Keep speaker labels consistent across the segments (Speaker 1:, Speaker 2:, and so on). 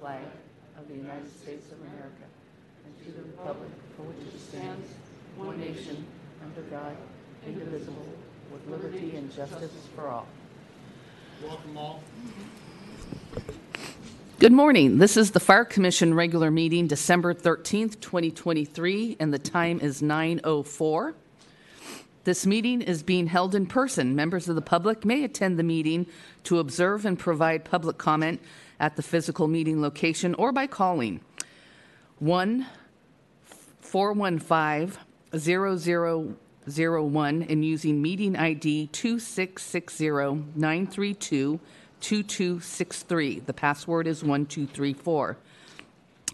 Speaker 1: flag of the United States of America and to the republic for which it stands, one nation, under God, indivisible, with liberty and justice for all.
Speaker 2: Welcome all.
Speaker 1: Good morning. This is the Fire Commission regular meeting, December 13th, 2023, and the time is 9:04. This meeting is being held in person. Members of the public may attend the meeting to observe and provide public comment at the physical meeting location or by calling 1 415 0001 and using meeting ID 2660 932 2263. The password is 1234.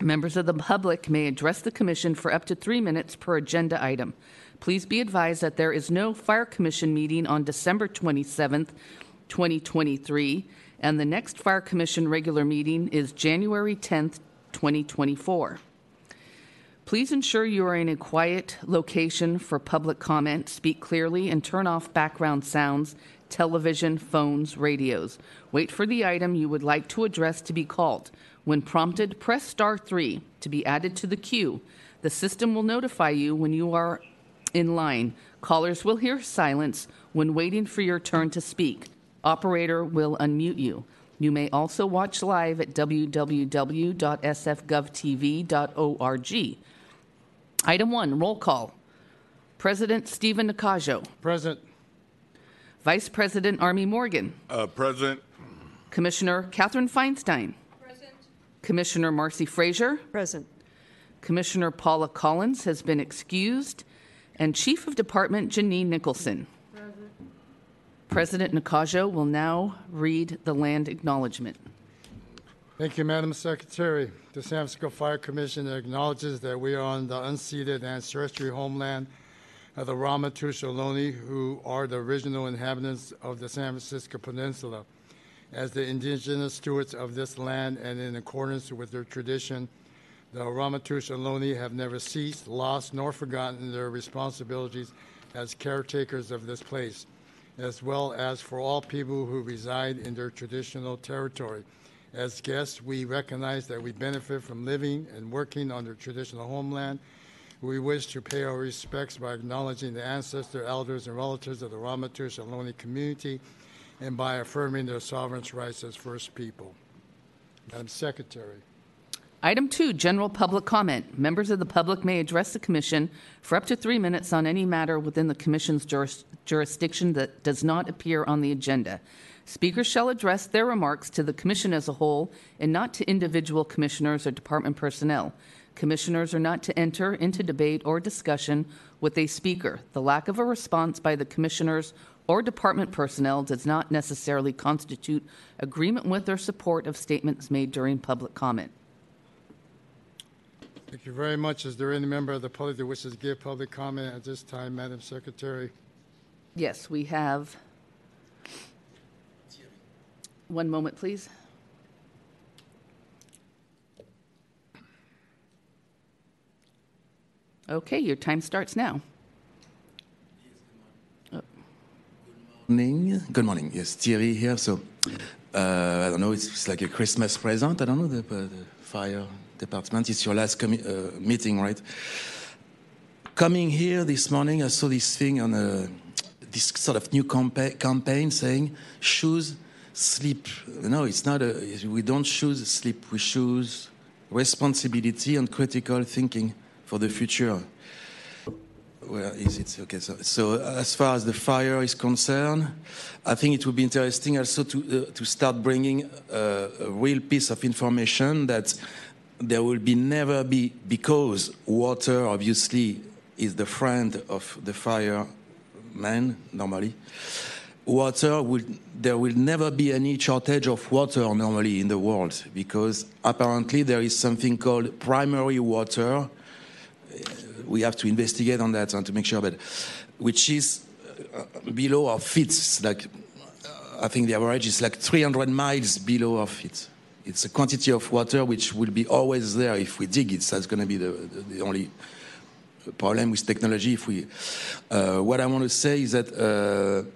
Speaker 1: Members of the public may address the commission for up to three minutes per agenda item. Please be advised that there is no Fire Commission meeting on December 27th, 2023, and the next Fire Commission regular meeting is January 10th, 2024. Please ensure you are in a quiet location for public comment, speak clearly, and turn off background sounds, television, phones, radios. Wait for the item you would like to address to be called. When prompted, press star 3 to be added to the queue. The system will notify you when you are in line. Callers will hear silence when waiting for your turn to speak. Operator will unmute you. You may also watch live at www.sfgovtv.org. Item 1, roll call. President Stephen Nakajo,
Speaker 2: Present.
Speaker 1: Vice President Army Morgan,
Speaker 3: Uh, President,
Speaker 1: Commissioner Katherine Feinstein, Present. Commissioner Marcy Frazier,
Speaker 4: Present.
Speaker 1: Commissioner Paula Collins has been excused, and Chief of Department Janine Nicholson. President Nakajo will now read the land acknowledgement.
Speaker 2: Thank you, Madam Secretary. The San Francisco Fire Commission acknowledges that we are on the unceded ancestral homeland of the Ramaytush Ohlone, who are the original inhabitants of the San Francisco Peninsula. As the indigenous stewards of this land and in accordance with their tradition, the Ramaytush Ohlone have never ceased, lost, nor forgotten their responsibilities as caretakers of this place, as well as for all people who reside in their traditional territory. As guests, we recognize that we benefit from living and working on their traditional homeland. We wish to pay our respects by acknowledging the ancestor, elders, and relatives of the Ramaytush Ohlone community and by affirming their sovereign rights as First People. Madam Secretary.
Speaker 1: Item two, general public comment. Members of the public may address the commission for up to three minutes on any matter within the commission's juris- jurisdiction that does not appear on the agenda. Speakers shall address their remarks to the commission as a whole and not to individual commissioners or department personnel. Commissioners are not to enter into debate or discussion with a speaker. The lack of a response by the commissioners or department personnel does not necessarily constitute agreement with or support of statements made during public comment.
Speaker 2: Thank you very much. Is there any member of the public that wishes to give public comment at this time, Madam Secretary?
Speaker 1: Yes, we have. One moment, please. Okay, your time starts now.
Speaker 5: Good morning. Good morning. Yes, Thierry here. So, uh, I don't know, it's, it's like a Christmas present. I don't know, the, uh, the fire department. It's your last uh, meeting, right? Coming here this morning, I saw this thing on a, this sort of new campa- campaign saying, choose sleep. No, it's not a, we don't choose sleep, we choose responsibility and critical thinking for the future. Where is it? Okay, so, so as far as the fire is concerned, I think it would be interesting also to, uh, to start bringing uh, a real piece of information that there will be never be, because water obviously is the friend of the fireman normally. Water will, there will never be any shortage of water normally in the world because apparently there is something called primary water we have to investigate on that and to make sure, but which is uh, below our feet. Like uh, I think the average is like 300 miles below our feet. It's a quantity of water which will be always there if we dig it. So that's going to be the, the, the, only problem with technology. If we, uh, what I want to say is that, uh,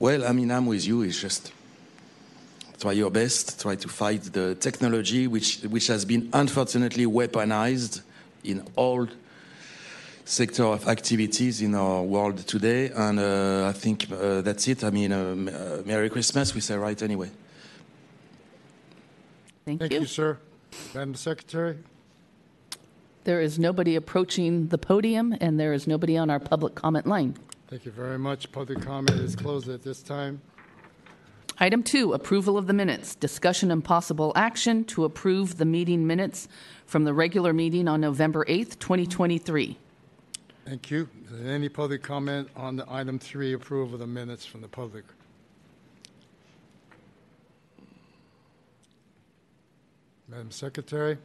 Speaker 5: well, I mean, I'm with you. It's just try your best, try to fight the technology which which has been unfortunately weaponized in all sector of activities in our world today. And uh, I think uh, that's it. I mean, uh, Merry Christmas. We say right anyway.
Speaker 1: Thank,
Speaker 2: Thank
Speaker 1: you.
Speaker 2: you, sir. Madam Secretary?
Speaker 1: There is nobody approaching the podium, and there is nobody on our public comment line.
Speaker 2: Thank you very much. Public comment is closed at this time.
Speaker 1: Item two, approval of the minutes. Discussion and possible action to approve the meeting minutes from the regular meeting on November 8th, 2023.
Speaker 2: Thank you. Is there any public comment on the item three, approval of the minutes from the public? Madam Secretary?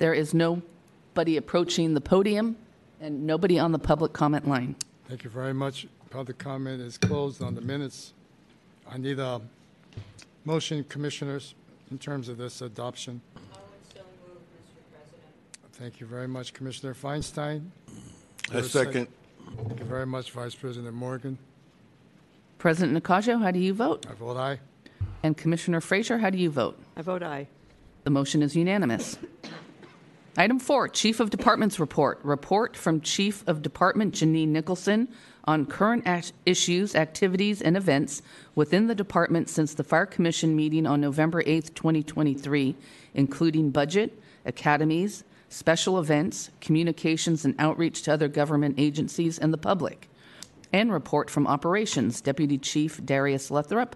Speaker 1: There is nobody approaching the podium and nobody on the public comment line.
Speaker 2: Thank you very much. Public comment is closed on the minutes. I need a motion, Commissioners, in terms of this adoption. Thank you very much, Commissioner Feinstein.
Speaker 3: I second.
Speaker 2: Thank you very much, Vice President Morgan.
Speaker 1: President Nakajo, how do you vote?
Speaker 2: I vote aye.
Speaker 1: And Commissioner Frazier, how do you vote?
Speaker 4: I vote aye.
Speaker 1: The motion is unanimous. Item four, Chief of Department's report. Report from Chief of Department Janine Nicholson on current act- issues, activities, and events within the department since the Fire Commission meeting on November 8th, 2023, including budget, academies, special events, communications and outreach to other government agencies and the public. And report from Operations Deputy Chief Darius Luttrop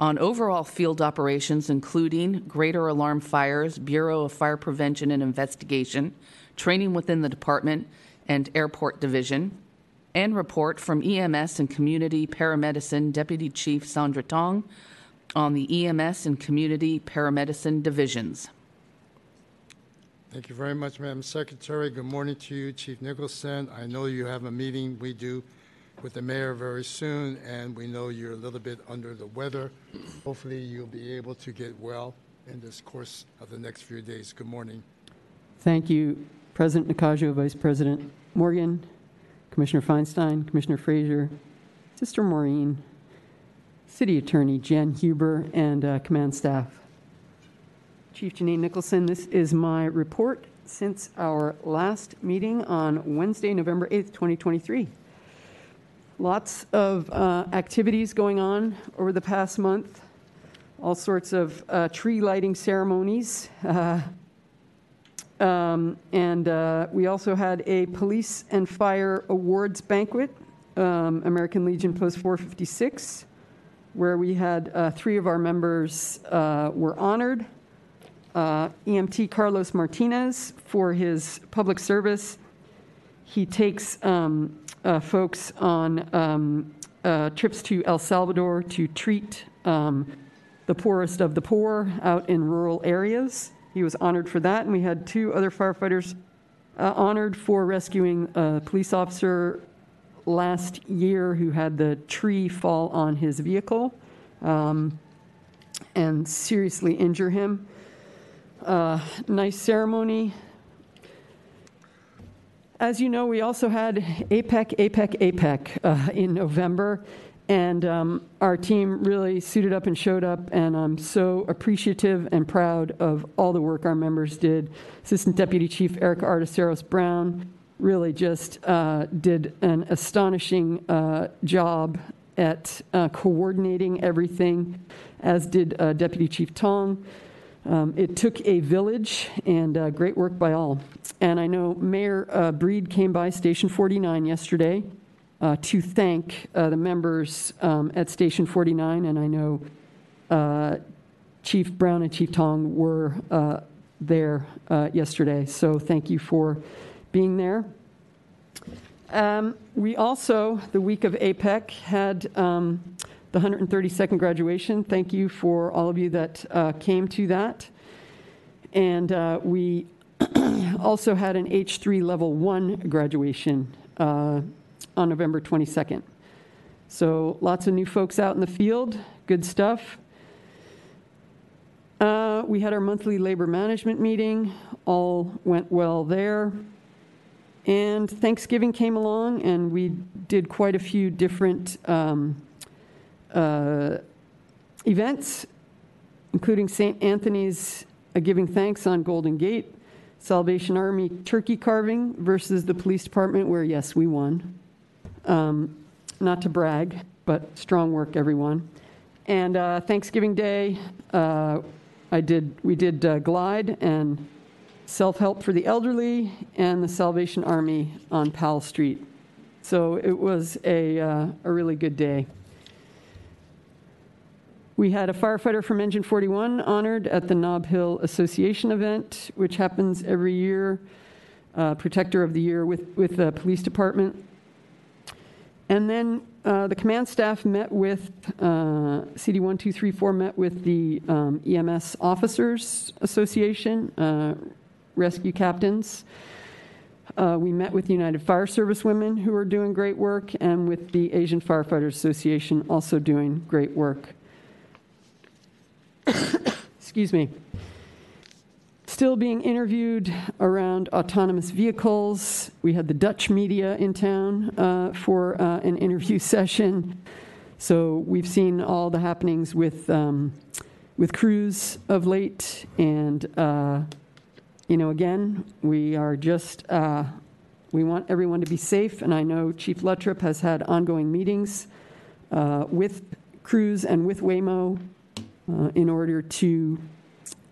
Speaker 1: on overall field operations, including greater alarm fires, Bureau of Fire Prevention and Investigation, training within the department, and airport division, and report from EMS and Community Paramedicine Deputy Chief Sandra Tong on the EMS and Community Paramedicine divisions.
Speaker 2: Thank you very much, Madam Secretary. Good morning to you, Chief Nicholson. I know you have a meeting, we do, with the mayor very soon, and we know you're a little bit under the weather. Hopefully, you'll be able to get well in this course of the next few days. Good morning.
Speaker 4: Thank you, President Nakajo, Vice President Morgan, Commissioner Feinstein, Commissioner Frazier, Sister Maureen, City Attorney Jen Huber, and uh, command staff. Chief Janine Nicholson, this is my report since our last meeting on Wednesday, November 8th, 2023. Lots of uh, activities going on over the past month, all sorts of uh, tree lighting ceremonies. Uh, um, and uh, we also had a police and fire awards banquet, um, American Legion Post 456, where we had uh, three of our members uh, were honored. Uh, EMT Carlos Martinez for his public service. He takes um, uh, folks on um, uh, trips to El Salvador to treat um, the poorest of the poor out in rural areas. He was honored for that, and we had two other firefighters uh, honored for rescuing a police officer last year who had the tree fall on his vehicle um, and seriously injure him. Nice ceremony. As you know, we also had APEC, APEC, APEC uh, in November, and um, our team really suited up and showed up, and I'm so appreciative and proud of all the work our members did. Assistant Deputy Chief Erica Arteseros Brown really just uh, did an astonishing uh, job at uh, coordinating everything, as did uh, Deputy Chief Tong. Um, it took a village, and uh, great work by all. And I know Mayor uh, Breed came by Station 49 yesterday uh, to thank uh, the members um, at Station 49, and I know uh, Chief Brown and Chief Tong were uh, there yesterday. So thank you for being there. Um, we also, the week of APEC, had um, the 132nd graduation. Thank you for all of you that uh, came to that. And uh, we also had an H3 Level 1 graduation uh, on November 22nd. So lots of new folks out in the field, good stuff. Uh, we had our monthly labor management meeting, all went well there. And Thanksgiving came along, and we did quite a few different um, uh, events, including St. Anthony's uh, giving thanks on Golden Gate, Salvation Army turkey carving versus the police department, where, yes, we won. Um, not to brag, but strong work, everyone. And uh, Thanksgiving Day, uh, I did, we did uh, Glide and Self-Help for the Elderly and the Salvation Army on Powell Street. So it was a, uh, a really good day. We had a firefighter from Engine 41 honored at the Nob Hill Association event, which happens every year, uh, Protector of the Year with, with the police department. And then uh, the command staff met with, uh, CD 1234 met with the um, EMS Officers Association, uh, rescue captains. Uh, we met with United Fire Service women who are doing great work, and with the Asian Firefighters Association also doing great work. Excuse me. Still being interviewed around autonomous vehicles. We had the Dutch media in town uh, for uh, an interview session. So we've seen all the happenings with um, with Cruise of late, and uh, you know, again, we are just uh, we want everyone to be safe, and I know Chief Luttrop has had ongoing meetings uh, with Cruise and with Waymo uh, in order to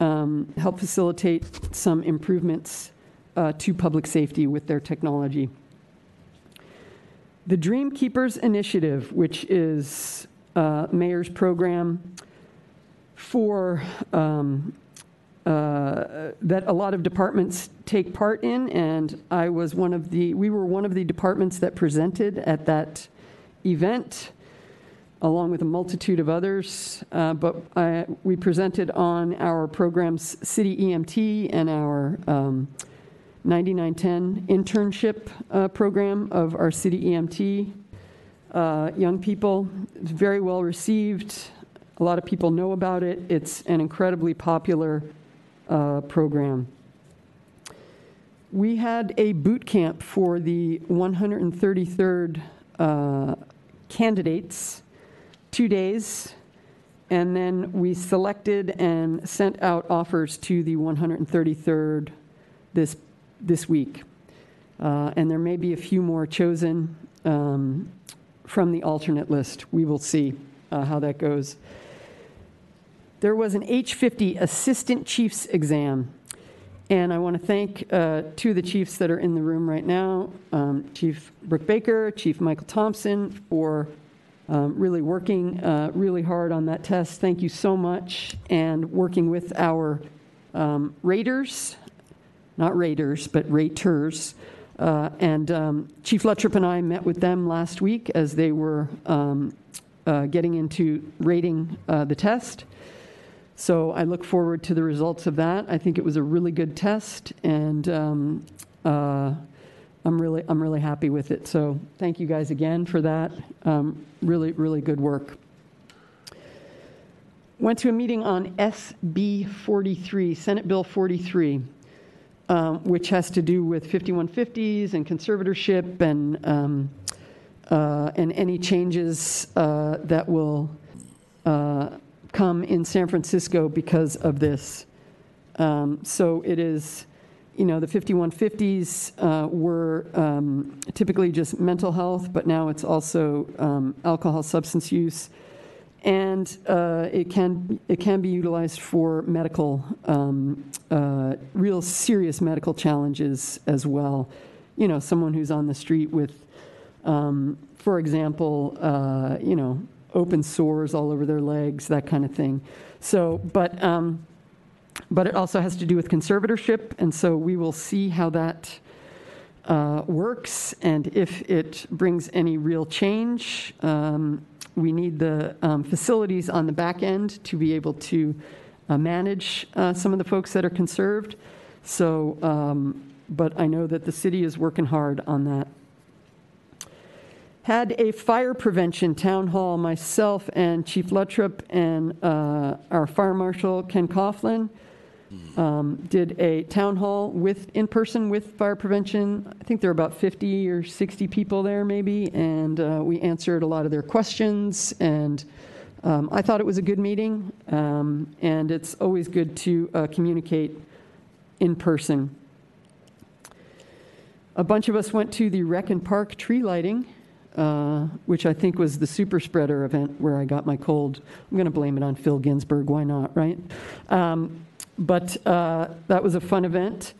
Speaker 4: um, help facilitate some improvements uh, to public safety with their technology. The Dream Keepers Initiative, which is uh, Mayor's program for um, uh, that a lot of departments take part in, and I was one of the. We were one of the departments that presented at that event along with a multitude of others. Uh, but I, we presented on our program's City EMT and our um, 9910 internship uh, program of our City EMT. Uh, young people, it's very well received. A lot of people know about it. It's an incredibly popular uh, program. We had a boot camp for the 133rd uh, candidates two days, and then we selected and sent out offers to the 133rd this, this week. Uh, and there may be a few more chosen um, from the alternate list. We will see uh, how that goes. There was an H50 Assistant Chief's exam. And I want to thank uh, two of the chiefs that are in the room right now um, Chief Brooke Baker, Chief Michael Thompson, for um, really working uh, really hard on that test. Thank you so much. And working with our um, raters, not raters, but raters. Uh, and um, Chief Luttrop and I met with them last week as they were um, uh, getting into rating uh, the test. So I look forward to the results of that. I think it was a really good test, and um, uh, I'm really, I'm really happy with it. So thank you guys again for that. Um, really, really good work. Went to a meeting on SB 43, Senate Bill 43, um, which has to do with 5150s and conservatorship and um, uh, and any changes uh, that will uh, come in San Francisco because of this. Um, so it is you know, the 5150s uh, were um, typically just mental health, but now it's also um, alcohol substance use. And uh, it, can, it can be utilized for medical, um, uh, real serious medical challenges as well. You know, someone who's on the street with, um, for example, uh, you know, open sores all over their legs, that kind of thing. So, but um, but it also has to do with conservatorship, and so we will see how that uh, works and if it brings any real change. Um, we need the um, facilities on the back end to be able to uh, manage uh, some of the folks that are conserved. So, um, but I know that the city is working hard on that. Had a fire prevention town hall, myself and Chief Luttrop and uh, our fire marshal, Ken Cofflin um, did a town hall with, in person with fire prevention. I think there were about 50 or 60 people there maybe, and uh, we answered a lot of their questions and Um, I thought it was a good meeting, um, and it's always good to uh, communicate in person. A bunch of us went to the Rec and Park tree lighting, uh, which I think was the super spreader event where I got my cold. I'm going to blame it on Phil Ginsburg. Why not, right? Um, but uh, that was a fun event.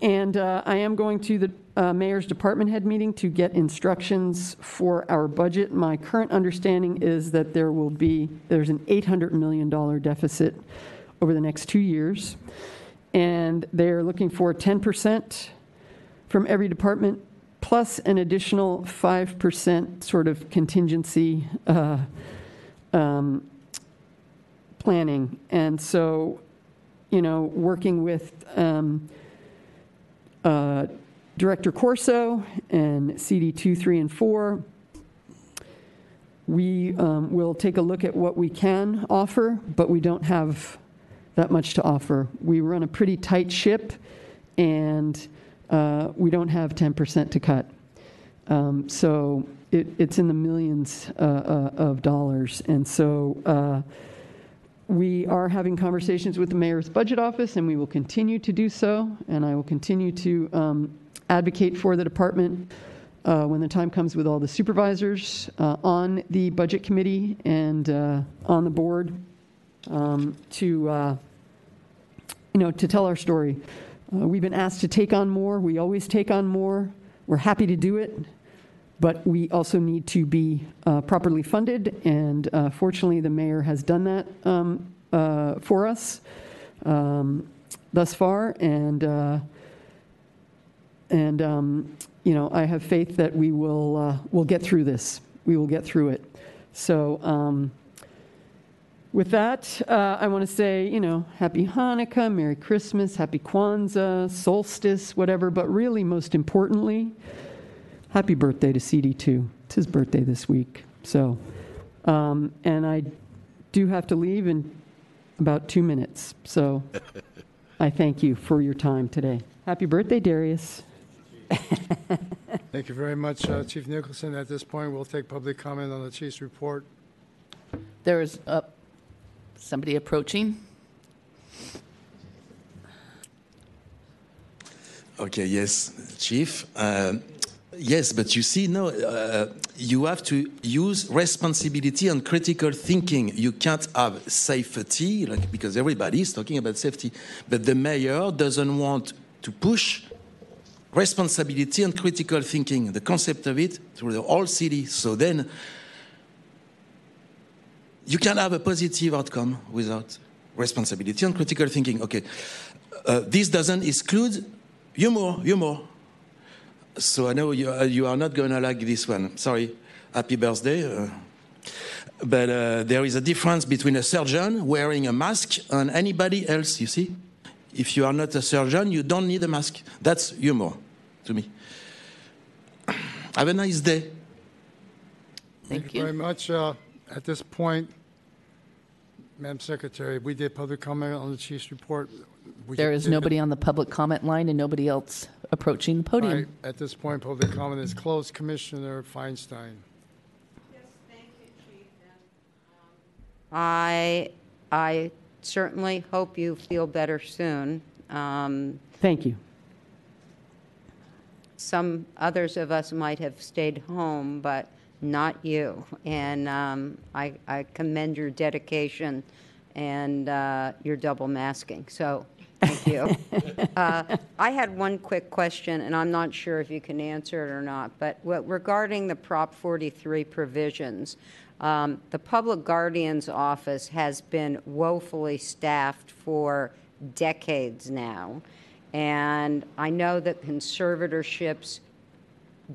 Speaker 4: And uh, I am going to the uh, mayor's department head meeting to get instructions for our budget. My current understanding is that there will be, there's an $800 million deficit over the next two years. And they're looking for 10% from every department, plus an additional 5% sort of contingency uh, um, planning. And so, you know, working with um, uh, Director Corso and CD 2, 3, and 4, we um, will take a look at what we can offer, but we don't have that much to offer. We run a pretty tight ship, and uh, we don't have 10% to cut. Um, so it, it's in the millions uh, uh, of dollars. And so uh, we are having conversations with the mayor's budget office, and we will continue to do so. And I will continue to um, advocate for the department uh, when the time comes with all the supervisors uh, on the budget committee and uh, on the board um, to, uh, you know, to tell our story. Uh, we've been asked to take on more. We always take on more. We're happy to do it, but we also need to be uh, properly funded. And uh, fortunately, the mayor has done that um, uh, for us um, thus far. And uh, and um, you know, I have faith that we will uh, will get through this. We will get through it. So. Um, with that, uh, I want to say, you know, Happy Hanukkah, Merry Christmas, Happy Kwanzaa, Solstice, whatever, but really, most importantly, Happy birthday to CD2. It's his birthday this week. So, um, and I do have to leave in about two minutes. So, I thank you for your time today. Happy birthday, Darius.
Speaker 2: Thank you very much, uh, Chief Nicholson. At this point, we'll take public comment on the chief's report.
Speaker 1: There is uh, somebody approaching.
Speaker 5: Okay, yes, Chief. Uh, yes, but you see, no, uh, you have to use responsibility and critical thinking. You can't have safety, like because everybody is talking about safety, but the mayor doesn't want to push responsibility and critical thinking, the concept of it, through the whole city. So then you can have a positive outcome without responsibility and critical thinking. Okay, uh, this doesn't exclude humor, humor. So I know you, uh, you are not going to like this one. Sorry. Happy birthday. Uh, but uh, there is a difference between a surgeon wearing a mask and anybody else, you see? If you are not a surgeon, you don't need a mask. That's humor to me. Have a nice day.
Speaker 1: Thank you very
Speaker 2: much. Uh, At this point, Madam Secretary, we did public comment on the chief's report. We
Speaker 1: There
Speaker 2: did-
Speaker 1: nobody on the public comment line and nobody else approaching the
Speaker 2: All right,
Speaker 1: podium.
Speaker 2: At this point, public comment is closed. Commissioner Feinstein. Yes, thank you, Chief.
Speaker 3: I, I certainly hope you feel better soon. Um,
Speaker 4: Thank you.
Speaker 3: Some others of us might have stayed home, but not you. And um, I, I commend your dedication and uh, your double masking. So, thank you. uh, I had one quick question, and I'm not sure if you can answer it or not. But what- regarding the Prop 43 provisions, um, the Public Guardian's Office has been woefully staffed for decades now. And I know that conservatorships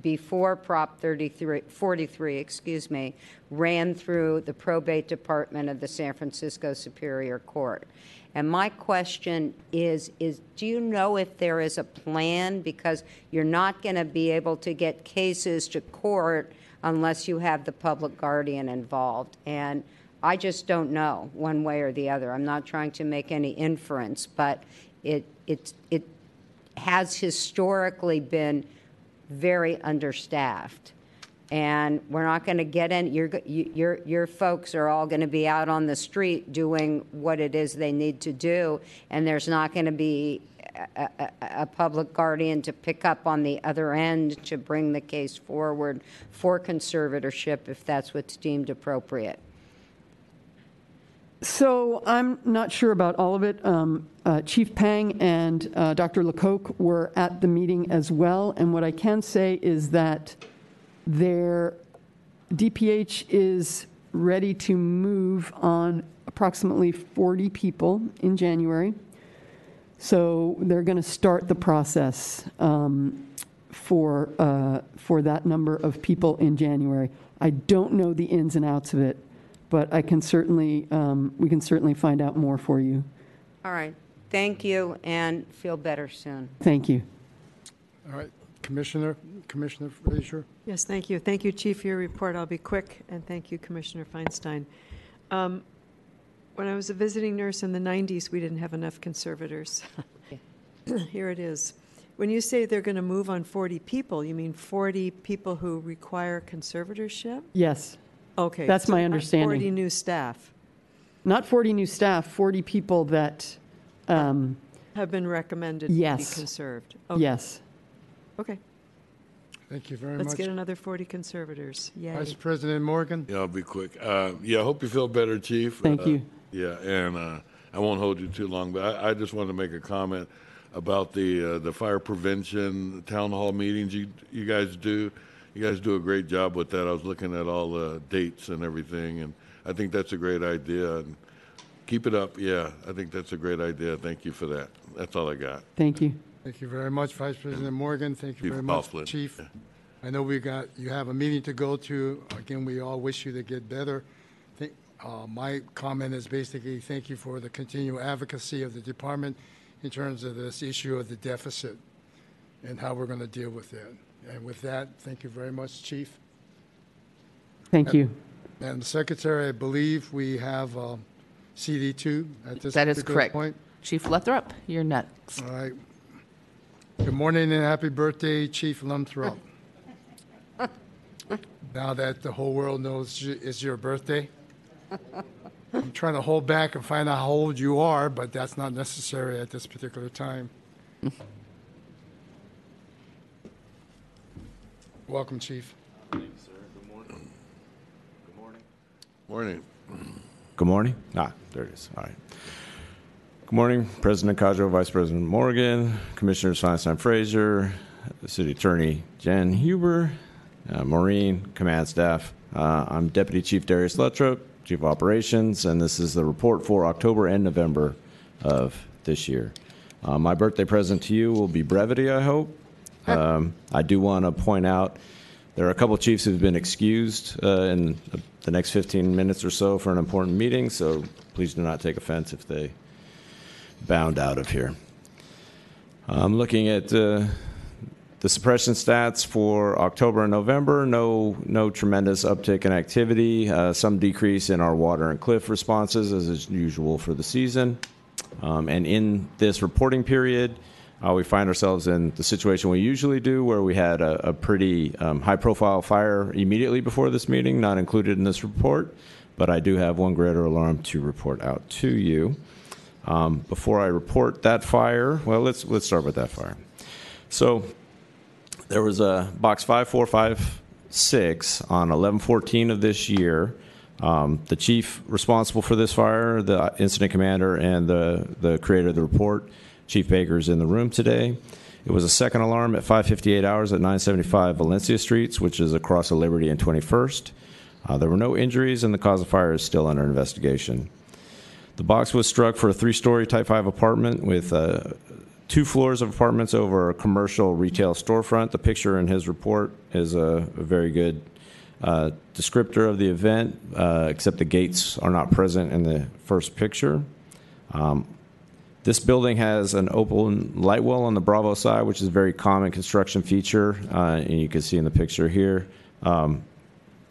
Speaker 3: before Prop 33, 43, excuse me, ran through the probate department of the San Francisco Superior Court. And my question is, is do you know if there is a plan? Because you're not going to be able to get cases to court unless you have the public guardian involved. And I just don't know one way or the other. I'm not trying to make any inference, but it, it, it has historically been very understaffed. And we're not going to get in, your, your, your folks are all going to be out on the street doing what it is they need to do, and there's not going to be a, a, a public guardian to pick up on the other end to bring the case forward for conservatorship if that's what's deemed appropriate.
Speaker 4: So I'm not sure about all of it. Um, uh, Chief Pang and uh, Dr. Lecoq were at the meeting as well, and what I can say is that their DPH is ready to move on approximately 40 people in January. So they're going to start the process um, for uh, for that number of people in January. I don't know the ins and outs of it, but I can certainly um, we can certainly find out more for you.
Speaker 3: All right. Thank you, and feel better soon.
Speaker 4: Thank you.
Speaker 2: All right, Commissioner, Commissioner Frazier?
Speaker 6: Yes, thank you. Thank you, Chief, for your report. I'll be quick, and thank you, Commissioner Feinstein. Um, When I was a visiting nurse in the 90s, we didn't have enough conservators. Here it is. When you say they're going to move on 40 people, you mean 40 people who require conservatorship?
Speaker 4: Yes,
Speaker 6: Okay.
Speaker 4: That's
Speaker 6: so
Speaker 4: my
Speaker 6: not
Speaker 4: understanding.
Speaker 6: 40 new staff
Speaker 4: not 40 new staff, 40 people that. Um,
Speaker 6: have been recommended to be
Speaker 4: Yes.
Speaker 6: conserved. Okay.
Speaker 4: Yes.
Speaker 6: Okay,
Speaker 2: Thank you very much.
Speaker 6: let's get another 40 conservators. Yay.
Speaker 2: Vice President Morgan?
Speaker 7: Yeah, I'll be quick. Uh, yeah, I hope you feel better, Chief.
Speaker 4: Thank
Speaker 7: Uh,
Speaker 4: you.
Speaker 7: Yeah, and uh, I won't hold you too long, but I, I just wanted to make a comment about the uh, the fire prevention town hall meetings you you guys do. You guys do a great job with that. I was looking at all the dates and everything, and I think that's a great idea. And keep it up. Yeah, I think that's a great idea. Thank you for that. That's all I got.
Speaker 4: Thank you.
Speaker 2: Thank you very much, Vice President Morgan. Thank you
Speaker 7: Chief
Speaker 2: very much,
Speaker 7: Cofflin.
Speaker 2: Chief. I know we got, you have a meeting to go to. Again, we all wish you to get better. Think- uh, My comment is basically, thank you for the continual advocacy of the department in terms of this issue of the deficit and how we're going to deal with that. And with that, thank you very much, Chief.
Speaker 4: Thank you.
Speaker 2: Madam Secretary, I believe we have um, CD2 at this
Speaker 1: That is
Speaker 2: particular
Speaker 1: correct.
Speaker 2: point.
Speaker 1: Chief Luttrop, you're next.
Speaker 2: All right. Good morning and happy birthday, Chief Luttrop. Now that the whole world knows y- it's your birthday, I'm trying to hold back and find out how old you are, but that's not necessary at this particular time. Welcome, Chief. Thank you, sir.
Speaker 7: Good morning.
Speaker 8: Good morning. Morning. Good morning. Ah, there it is. All right. Good morning, President Kajo, Vice President Morgan, Commissioners Feinstein Fraser, the City Attorney Jen Huber, uh, Maureen, Command Staff. Uh, I'm Deputy Chief Darius Luttrop, Chief of Operations, and this is the report for October and November of this year. Uh, my birthday present to you will be brevity, I hope. Um, I do want to point out there are a couple chiefs who've been excused uh, in the- next 15 minutes or so for an important meeting, so please do not take offense if they bound out of here. I'm looking at uh, the suppression stats for October and November. No, no tremendous uptick in activity. Uh, some decrease in our water and cliff responses, as is usual for the season. Um, and in this reporting period, uh, we find ourselves in the situation we usually do, where we had a, a pretty um, high-profile fire immediately before this meeting, not included in this report. But I do have one greater alarm to report out to you. Um, before I report that fire, well, let's let's start with that fire. So there was a box 5456 on 1114 of this year. Um, the chief responsible for this fire, the incident commander, and the, the creator of the report, Chief Baker, is in the room today. It was a second alarm at 5:58 hours at 975 Valencia Streets, which is across the Liberty and 21st. Uh, there were no injuries, and the cause of fire is still under investigation. The box was struck for a three-story Type 5 apartment with uh, two floors of apartments over a commercial retail storefront. The picture in his report is a, a very good uh, descriptor of the event, uh, except the gates are not present in the first picture. Um, this building has an open light well on the Bravo side, which is a very common construction feature, uh, and you can see in the picture here um,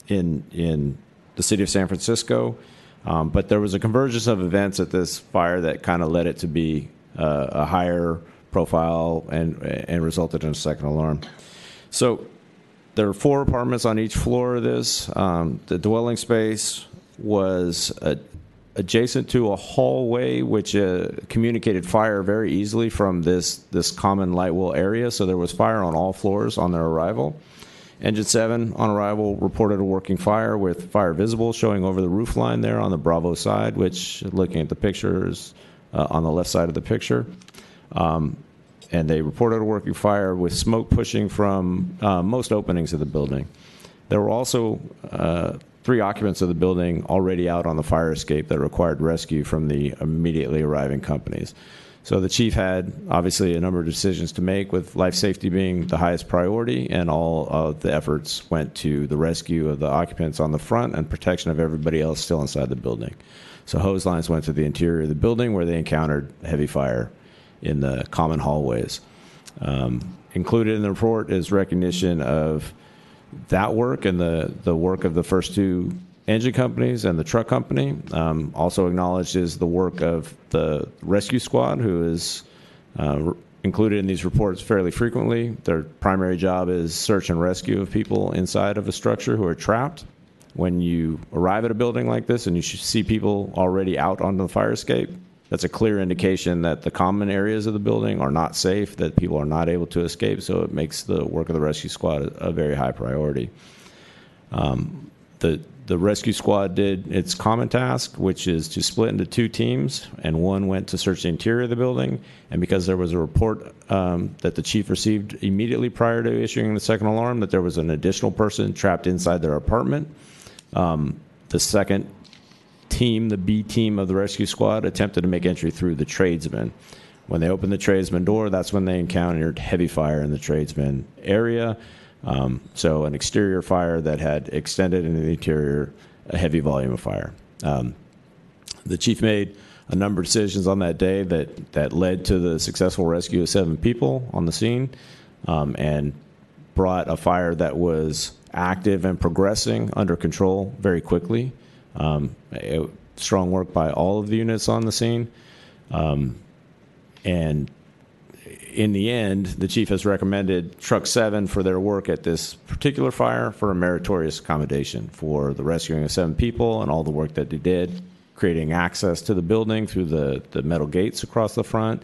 Speaker 8: in in the city of San Francisco. Um, but there was a convergence of events at this fire that kind of led it to be uh, a higher profile and and resulted in a second alarm. So there are four apartments on each floor of this. Um, the dwelling space was uh, adjacent to a hallway which uh, communicated fire very easily from this, this common light well area. So there was fire on all floors on their arrival. Engine 7 on arrival reported a working fire with fire visible showing over the roof line there on the Bravo side, which, looking at the pictures uh, on the left side of the picture. Um, and they reported a working fire with smoke pushing from uh, most openings of the building. There were also uh, three occupants of the building already out on the fire escape that required rescue from the immediately arriving companies. So the chief had obviously a number of decisions to make, with life safety being the highest priority, and all of the efforts went to the rescue of the occupants on the front and protection of everybody else still inside the building. So hose lines went to the interior of the building where they encountered heavy fire in the common hallways. Um, included in the report is recognition of that work and the, the work of the first two engine companies and the truck company. Um, also acknowledged is the work of the rescue squad, who is uh, included in these reports fairly frequently. Their primary job is search and rescue of people inside of a structure who are trapped. When you arrive at a building like this and you see people already out on the fire escape, that's a clear indication that the common areas of the building are not safe, that people are not able to escape, so it makes the work of the rescue squad a, a very high priority. Um, the the rescue squad did its common task, which is to split into two teams, and one went to search the interior of the building. And because there was a report um, that the chief received immediately prior to issuing the second alarm that there was an additional person trapped inside their apartment, um, the second team, the B team of the rescue squad, attempted to make entry through the tradesman. When they opened the tradesman door, that's when they encountered heavy fire in the tradesman area. Um, so, an exterior fire that had extended into the interior, a heavy volume of fire. Um, the chief made a number of decisions on that day that, that led to the successful rescue of seven people on the scene um, and brought a fire that was active and progressing under control very quickly. Um, it, strong work by all of the units on the scene. Um, and in the end, the chief has recommended Truck 7 for their work at this particular fire for a meritorious accommodation for the rescuing of seven people and all the work that they did, creating access to the building through the, the metal gates across the front,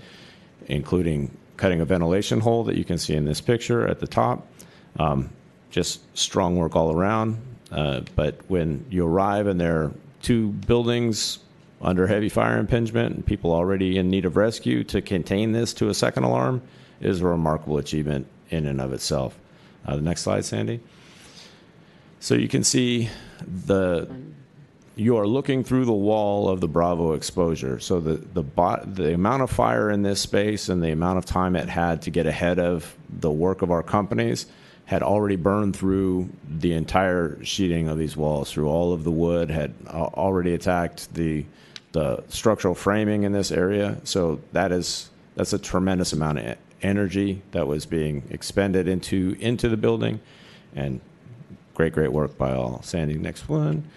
Speaker 8: including cutting a ventilation hole that you can see in this picture at the top. Um, just strong work all around. Uh, but when you arrive and there are two buildings under heavy fire impingement and people already in need of rescue to contain this to a second alarm is a remarkable achievement in and of itself. Uh, the next slide, Sandy. So you can see the you are looking through the wall of the Bravo exposure. So the the bot, the amount of fire in this space and the amount of time it had to get ahead of the work of our companies had already burned through the entire sheeting of these walls, through all of the wood, had already attacked the the structural framing in this area. So that is that's a tremendous amount of energy that was being expended into into the building, and great great work by all. Sandy, next one.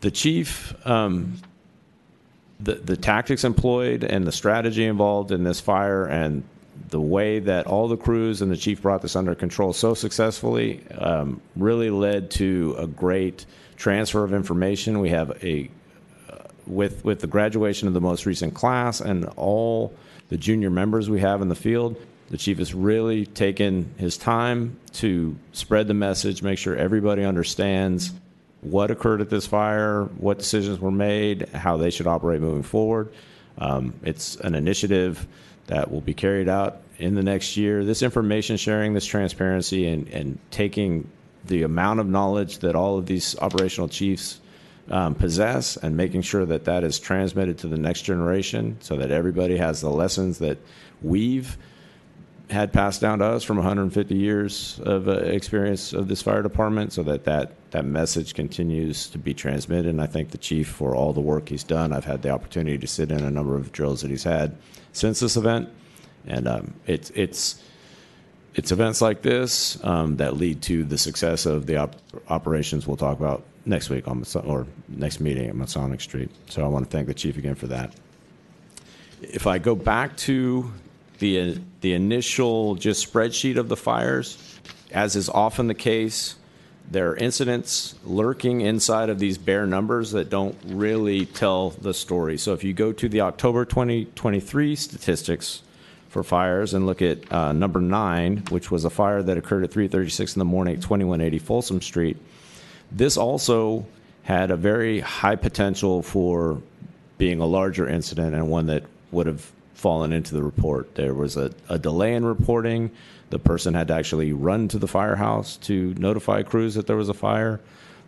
Speaker 8: The chief. Um, the, the tactics employed and the strategy involved in this fire and the way that all the crews and the chief brought this under control so successfully um, really led to a great transfer of information. We have a with with the graduation of the most recent class and all the junior members we have in the field, the chief has really taken his time to spread the message, make sure everybody understands what occurred at this fire, what decisions were made, how they should operate moving forward. Um, it's an initiative that will be carried out in the next year. This information sharing, this transparency, and, and taking the amount of knowledge that all of these operational chiefs um, possess and making sure that that is transmitted to the next generation so that everybody has the lessons that we've had passed down to us from 150 years of uh, experience of this fire department so that, that that message continues to be transmitted. And i thank the chief for all the work he's done. I've had the opportunity to sit in a number of drills that he's had since this event and um, it's it's it's events like this um, that lead to the success of the op- operations we'll talk about next week on or next meeting at Masonic Street. So I want to thank the chief again for that. If I go back to the the initial just spreadsheet of the fires, as is often the case, there are incidents lurking inside of these bare numbers that don't really tell the story. So if you go to the October 2023 statistics for fires and look at uh, number nine, which was a fire that occurred at 3:36 in the morning at 2180 Folsom Street, this also had a very high potential for being a larger incident and one that would have fallen into the report. There was a, a delay in reporting. The person had to actually run to the firehouse to notify crews that there was a fire.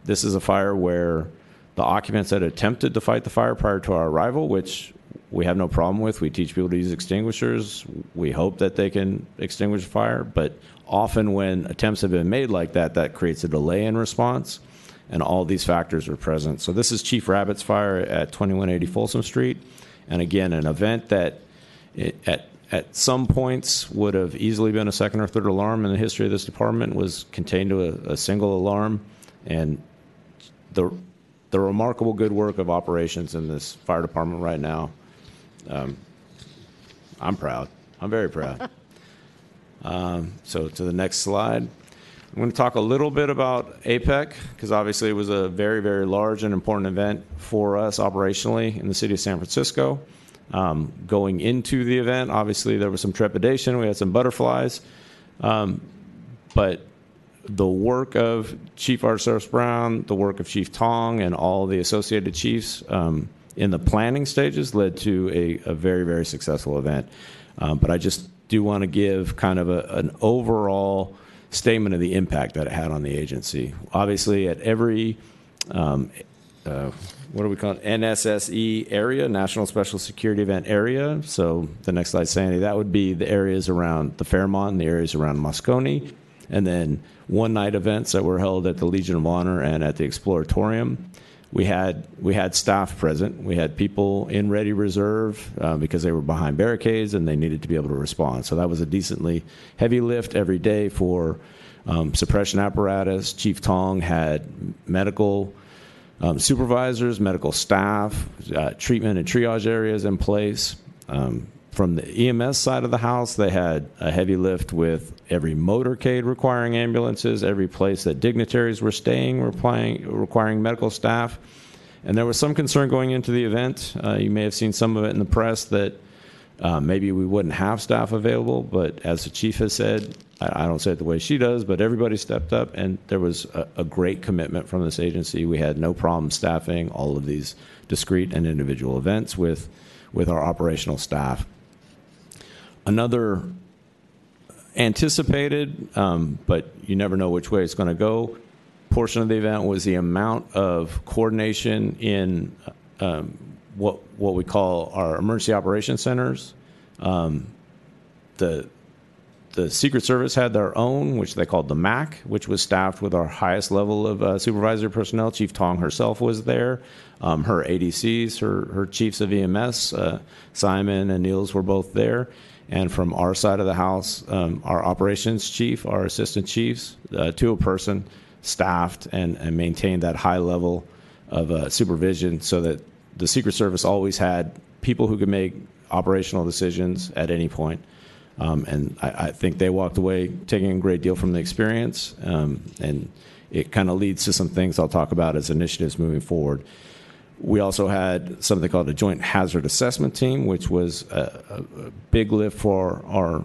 Speaker 8: This is a fire where the occupants had attempted to fight the fire prior to our arrival, which we have no problem with. We teach people to use extinguishers. We hope that they can extinguish fire, but often when attempts have been made like that, that creates a delay in response, and all these factors are present. So this is Chief Rabbit's fire at 2180 Folsom Street, and again, an event that it, at at some points would have easily been a second or third alarm in the history of this department was contained to a, a single alarm, and the the remarkable good work of operations in this fire department right now. Um, I'm proud. I'm very proud. um, so to the next slide. I'm going to talk a little bit about APEC because obviously it was a very, very large and important event for us operationally in the city of San Francisco. Um, going into the event, obviously there was some trepidation. We had some butterflies, um, but the work of Chief Arteseros Brown, the work of Chief Tong, and all the associated chiefs um, in the planning stages led to a, a very, very successful event. Um, but I just do want to give kind of a, an overall statement of the impact that it had on the agency. Obviously, at every um, uh, what do we call it? NSSE area, National Special Security Event area. So the next slide, Sandy, that would be the areas around the Fairmont, and the areas around Moscone, and then one night events that were held at the Legion of Honor and at the Exploratorium. We had we had staff present. We had people in ready reserve uh, because they were behind barricades and they needed to be able to respond. So that was a decently heavy lift every day for um, suppression apparatus. Chief Tong had medical um, supervisors, medical staff, uh, treatment and triage areas in place. Um, from the EMS side of the house, they had a heavy lift with every motorcade requiring ambulances, every place that dignitaries were staying requiring, requiring medical staff. And there was some concern going into the event. Uh, you may have seen some of it in the press that uh, maybe we wouldn't have staff available, but as the chief has said, I, I don't say it the way she does, but everybody stepped up, and there was a, a great commitment from this agency. We had no problem staffing all of these discrete and individual events with with our operational staff. Another anticipated, um, but you never know which way it's going to go. Portion of the event was the amount of coordination in um, what what we call our emergency operations centers. Um, the the Secret Service had their own, which they called the MAC, which was staffed with our highest level of uh, personnel. Chief Tong herself was there. Um, her ADCs, her, her chiefs of EMS, uh, Simon and Niels were both there. And from our side of the house, um, our operations chief, our assistant chiefs, uh, to a person, staffed and, and maintained that high level of uh, supervision so that the Secret Service always had people who could make operational decisions at any point. Um, and I, I, think they walked away taking a great deal from the experience. Um, and it kind of leads to some things I'll talk about as initiatives moving forward. We also had something called a joint hazard assessment team, which was a, a, a big lift for our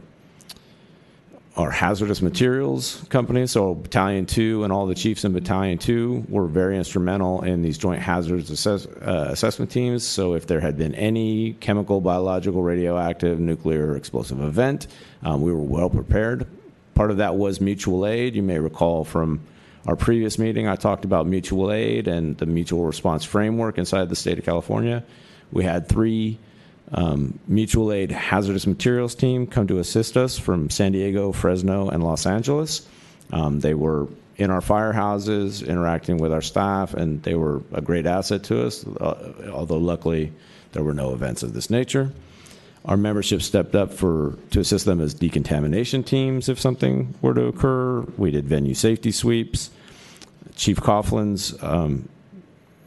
Speaker 8: our hazardous materials company. So Battalion 2 and all the chiefs in Battalion 2 were very instrumental in these joint hazards assess, uh, assessment teams. So if there had been any chemical, biological, radioactive, nuclear, explosive event, um, we were well prepared. Part of that was mutual aid. You may recall from our previous meeting, I talked about mutual aid and the mutual response framework inside the state of California. We had three um, mutual aid hazardous materials team come to assist us from San Diego, Fresno, and Los Angeles. Um, they were in our firehouses, interacting with our staff, and they were a great asset to us, uh, although luckily there were no events of this nature. Our membership stepped up for to assist them as decontamination teams if something were to occur. We did venue safety sweeps. Chief Cofflin's um,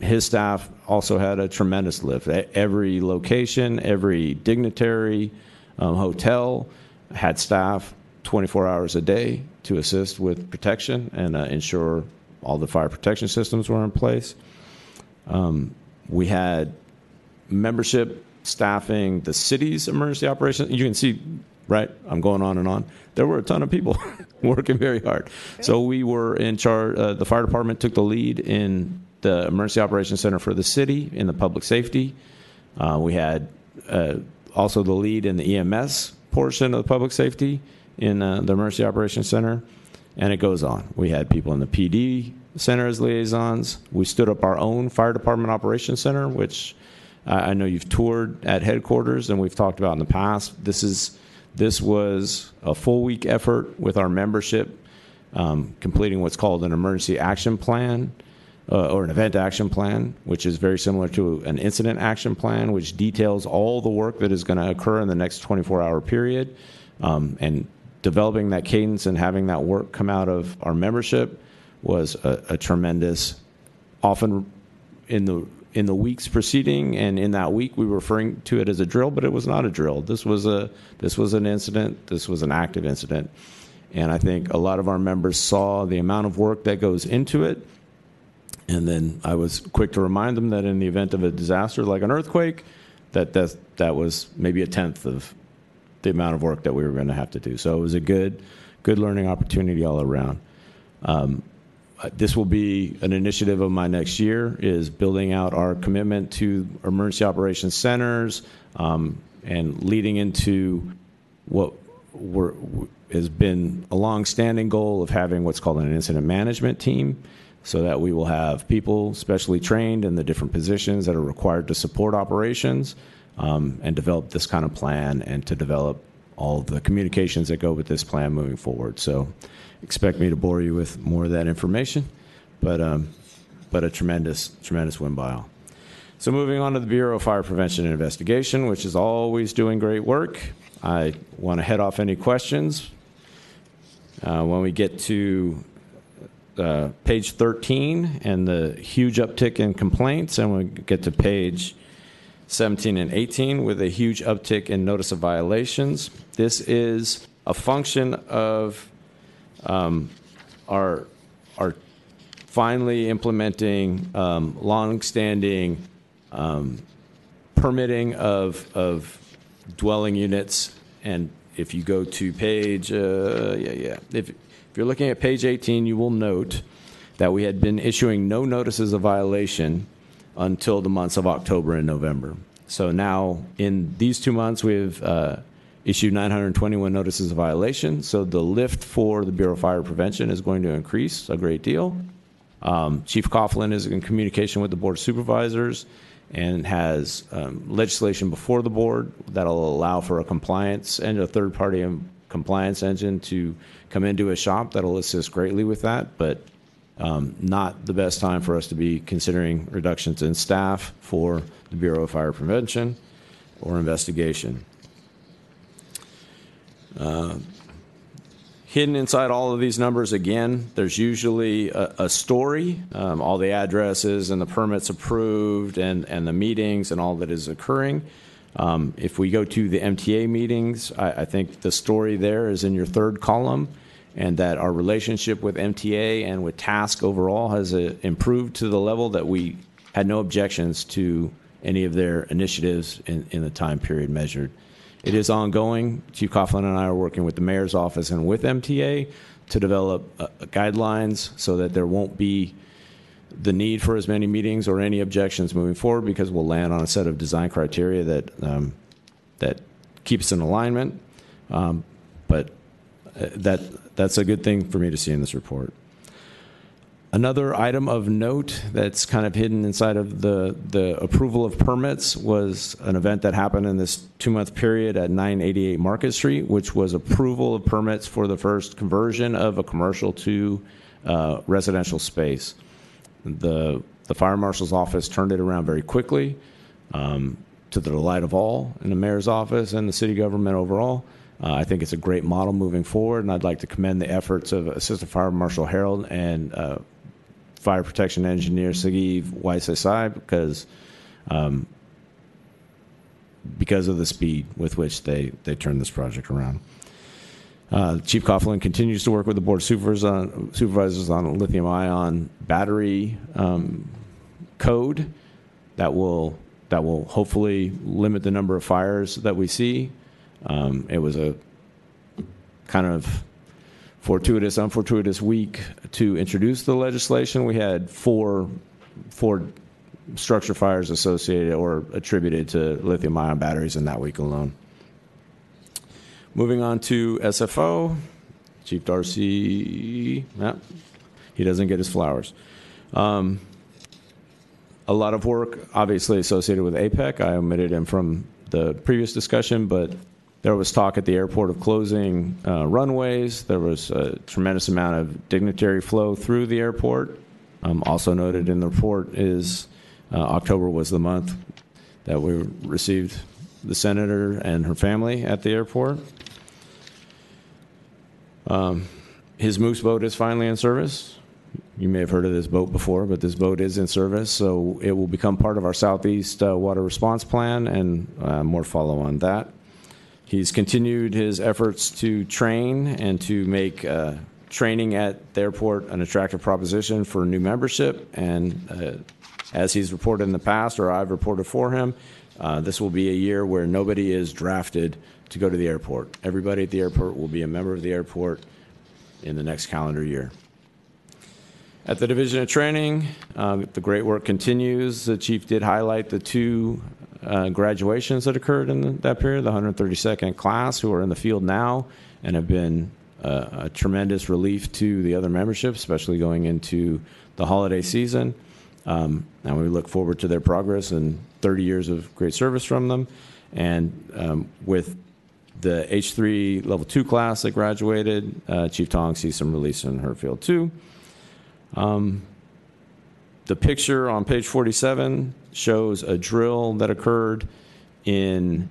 Speaker 8: his staff also had a tremendous lift. Every location, every dignitary, um, hotel had staff 24 hours a day to assist with protection and uh, ensure all the fire protection systems were in place. Um, we had membership staffing the city's emergency operations. You can see, right? I'm going on and on. There were a ton of people working very hard. So we were in charge. Uh, the fire department took the lead in the emergency operations center for the city in the public safety. Uh, we had uh, also the lead in the EMS portion of the public safety in uh, the emergency operations center, and it goes on. We had people in the PD center as liaisons. We stood up our own fire department operations center, which uh, I know you've toured at headquarters and we've talked about in the past. This is this was a full week effort with our membership, um, completing what's called an emergency action plan uh, or an event action plan, which is very similar to an incident action plan, which details all the work that is going to occur in the next 24 hour period. Um, and developing that cadence and having that work come out of our membership was a, a tremendous, often in the in the weeks preceding and in that week we were referring to it as a drill but it was not a drill. This was a this was an incident. This was an active incident. And i think a lot of our members saw the amount of work that goes into it and then I was quick to remind them that in the event of a disaster like an earthquake, that that, that was maybe a tenth of the amount of work that we were going to have to do. So it was a good, good learning opportunity all around. Um, this will be an initiative of my next year is building out our commitment to emergency operations centers um, and leading into what has been a long-standing goal of having what's called an incident management team so that we will have people specially trained in the different positions that are required to support operations um, and develop this kind of plan and to develop all the communications that go with this plan moving forward. So expect me to bore you with more of that information, but, um, but a tremendous, tremendous win by all. So moving on to the Bureau of Fire Prevention and Investigation, which is always doing great work. I want to head off any questions. Uh, when we get to uh, page 13 and the huge uptick in complaints, and we get to page 17 and 18 with a huge uptick in notice of violations. This is a function of um, our our finally implementing um, long-standing um, permitting of of dwelling units. And if you go to page, uh, yeah, yeah, if if you're looking at page 18, you will note that we had been issuing no notices of violation until the months of October and November. So now, in these two months, we've uh, issued 921 notices of violation. So the lift for the Bureau of Fire Prevention is going to increase a great deal. Um, Chief Cofflin is in communication with the Board of Supervisors and has um, legislation before the board that'll allow for a compliance and a third party compliance engine to come into a shop that'll assist greatly with that, but um, not the best time for us to be considering reductions in staff for the Bureau of Fire Prevention or investigation. Uh, hidden inside all of these numbers, again, there's usually a, a story, um, all the addresses and the permits approved and, and the meetings and all that is occurring. Um, if we go to the MTA meetings, I, I, think the story there is in your third column, and that our relationship with MTA and with Task overall has uh, improved to the level that we had no objections to any of their initiatives in, in the time period measured. It is ongoing. Chief Cofflin and I are working with the mayor's office and with MTA to develop uh, guidelines so that there won't be the need for as many meetings or any objections moving forward because we'll land on a set of design criteria that um, that keeps in alignment. Um, but uh, that that's a good thing for me to see in this report. Another item of note that's kind of hidden inside of the, the approval of permits was an event that happened in this two month period at 988 Market Street, which was approval of permits for the first conversion of a commercial to uh, residential space. The, the fire marshal's office turned it around very quickly um, to the delight of all in the mayor's office and the city government overall. Uh, I think it's a great model moving forward, and I'd like to commend the efforts of Assistant Fire Marshal Harold and uh, Fire Protection Engineer Sagiv Waisesai because um, because of the speed with which they, they turned this project around. Uh, Chief Cofflin continues to work with the Board of Supervisors on, supervisors on lithium ion battery um, code that will, that will hopefully limit the number of fires that we see. Um, it was a kind of fortuitous, unfortuitous week to introduce the legislation. We had four, four structure fires associated or attributed to lithium ion batteries in that week alone. Moving on to SFO, Chief Darcy, yeah, he doesn't get his flowers. Um, a lot of work obviously associated with APEC. I omitted him from the previous discussion, but there was talk at the airport of closing uh, runways. There was a tremendous amount of dignitary flow through the airport. Um, also noted in the report is uh, October was the month that we received the senator and her family at the airport. Um, his moose boat is finally in service. You may have heard of this boat before, but this boat is in service, so it will become part of our Southeast uh, Water Response Plan, and uh, more follow on that. He's continued his efforts to train and to make uh, training at the airport an attractive proposition for new membership. And uh, as he's reported in the past, or I've reported for him, uh, this will be a year where nobody is drafted to go to the airport. Everybody at the airport will be a member of the airport in the next calendar year. At the Division of Training, uh, the great work continues. The chief did highlight the two uh, graduations that occurred in that period, the 132nd class, who are in the field now and have been uh, a tremendous relief to the other membership, especially going into the holiday season. Um, and we look forward to their progress and 30 years of great service from them. And um, with the H3 level 2 class that graduated, uh, Chief Tong sees some release in her field too. Um, the picture on page 47 shows a drill that occurred in,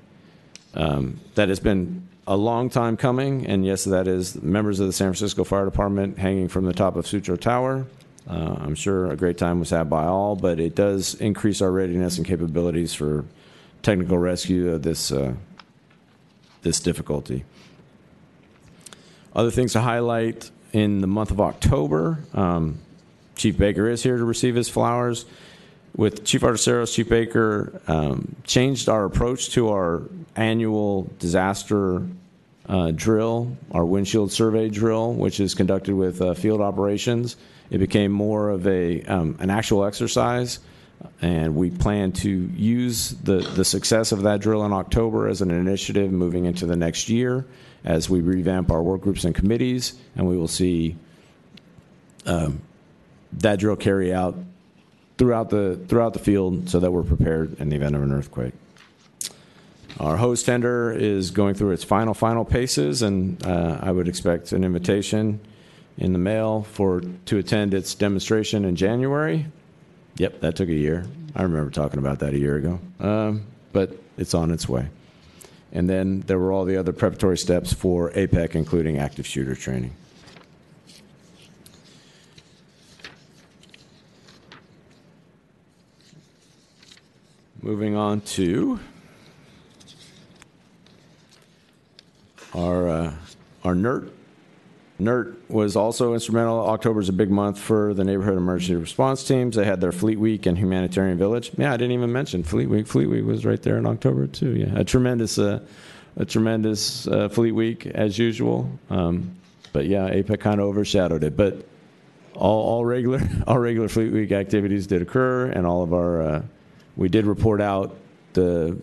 Speaker 8: um, that has been a long time coming, and yes, that is members of the San Francisco Fire Department hanging from the top of Sutro Tower. Uh, I'm sure a great time was had by all, but it does increase our readiness and capabilities for technical rescue of this, uh, this difficulty. Other things to highlight in the month of October, um, Chief Baker is here to receive his flowers. With Chief Arteseros, Chief Baker um, changed our approach to our annual disaster uh, drill, our windshield survey drill, which is conducted with uh, field operations. It became more of a um, an actual exercise, and we plan to use the the success of that drill in October as an initiative moving into the next year as we revamp our work groups and committees, and we will see um, that drill carry out throughout the throughout the field so that we're prepared in the event of an earthquake. Our hose tender is going through its final final paces, and uh, I would expect an invitation in the mail for to attend its demonstration in January. Yep, that took a year. I remember talking about that a year ago, um, but it's on its way. And then there were all the other preparatory steps for APEC, including active shooter training. Moving on to our uh, our NERT. NERT was also instrumental. October is a big month for the neighborhood emergency response teams. They had their Fleet Week and Humanitarian Village. Yeah, I didn't even mention Fleet Week. Fleet Week was right there in October too. Yeah, a tremendous, uh, a tremendous uh, Fleet Week as usual. Um, but yeah, APEC kind of overshadowed it. But all, all regular, all regular Fleet Week activities did occur, and all of our uh, we did report out the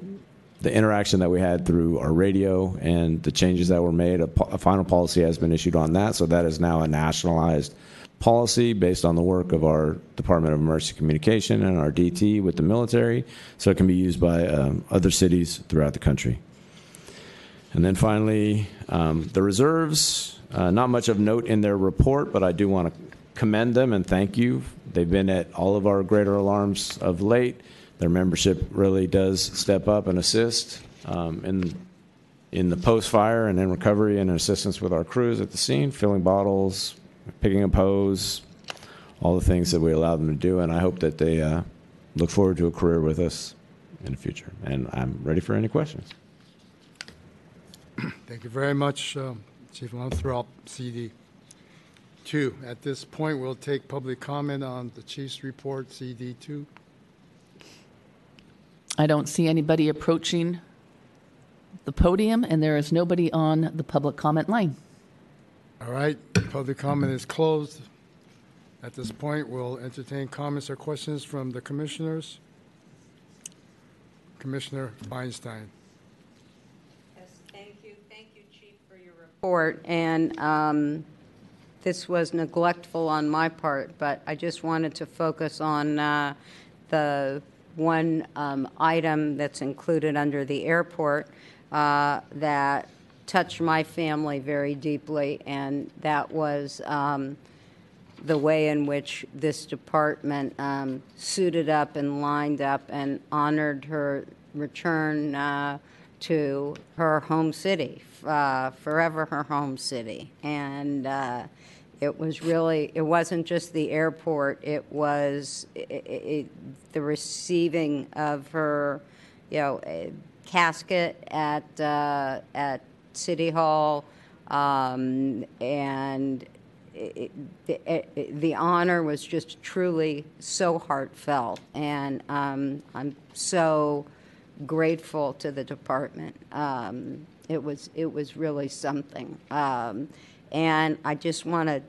Speaker 8: the interaction that we had through our radio and the changes that were made. A, po- a, final policy has been issued on that, so that is now a nationalized policy based on the work of our Department of Emergency Communication and our DT with the military, so it can be used by um, other cities throughout the country. And then finally, um, the reserves. Uh, not much of note in their report, but I do want to commend them and thank you. They've been at all of our greater alarms of late their membership really does step up and assist um, in in the post fire and in recovery and assistance with our crews at the scene, filling bottles, picking up hose, all the things that we allow them to do. And I hope that they uh, look forward to a career with us in the future. And I'm ready for any questions.
Speaker 2: Thank you very much, uh, Chief Luttrop, CD. Two, at this point, we'll take public comment on the chief's report, CD two.
Speaker 1: I don't see anybody approaching the podium, and there is nobody on the public comment line.
Speaker 2: All right, public comment is closed. At this point, we'll entertain comments or questions from the commissioners. Commissioner Feinstein.
Speaker 3: Yes, thank you, thank you, Chief, for your report. And um, this was neglectful on my part, but I just wanted to focus on uh, the one um, item that's included under the airport uh, that touched my family very deeply, and that was um, the way in which this department um, suited up and lined up and honored her return uh, to her home city, uh, forever her home city. And uh, it was really, it wasn't just the airport, it was i i the receiving of her, you know, eh, casket at, uh, at City Hall. Um, and it, it, it, the honor was just truly so heartfelt, and um, I'm so grateful to the department. Um, it was it was really something, um, and I just want to,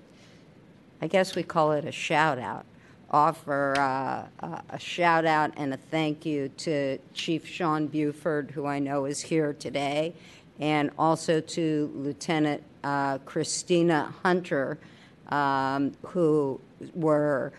Speaker 3: I guess we call it a shout out, offer uh, a- shout out and a thank you to Chief Sean Buford, who I know is here today, and also to Lieutenant uh, Christina Hunter, um, who were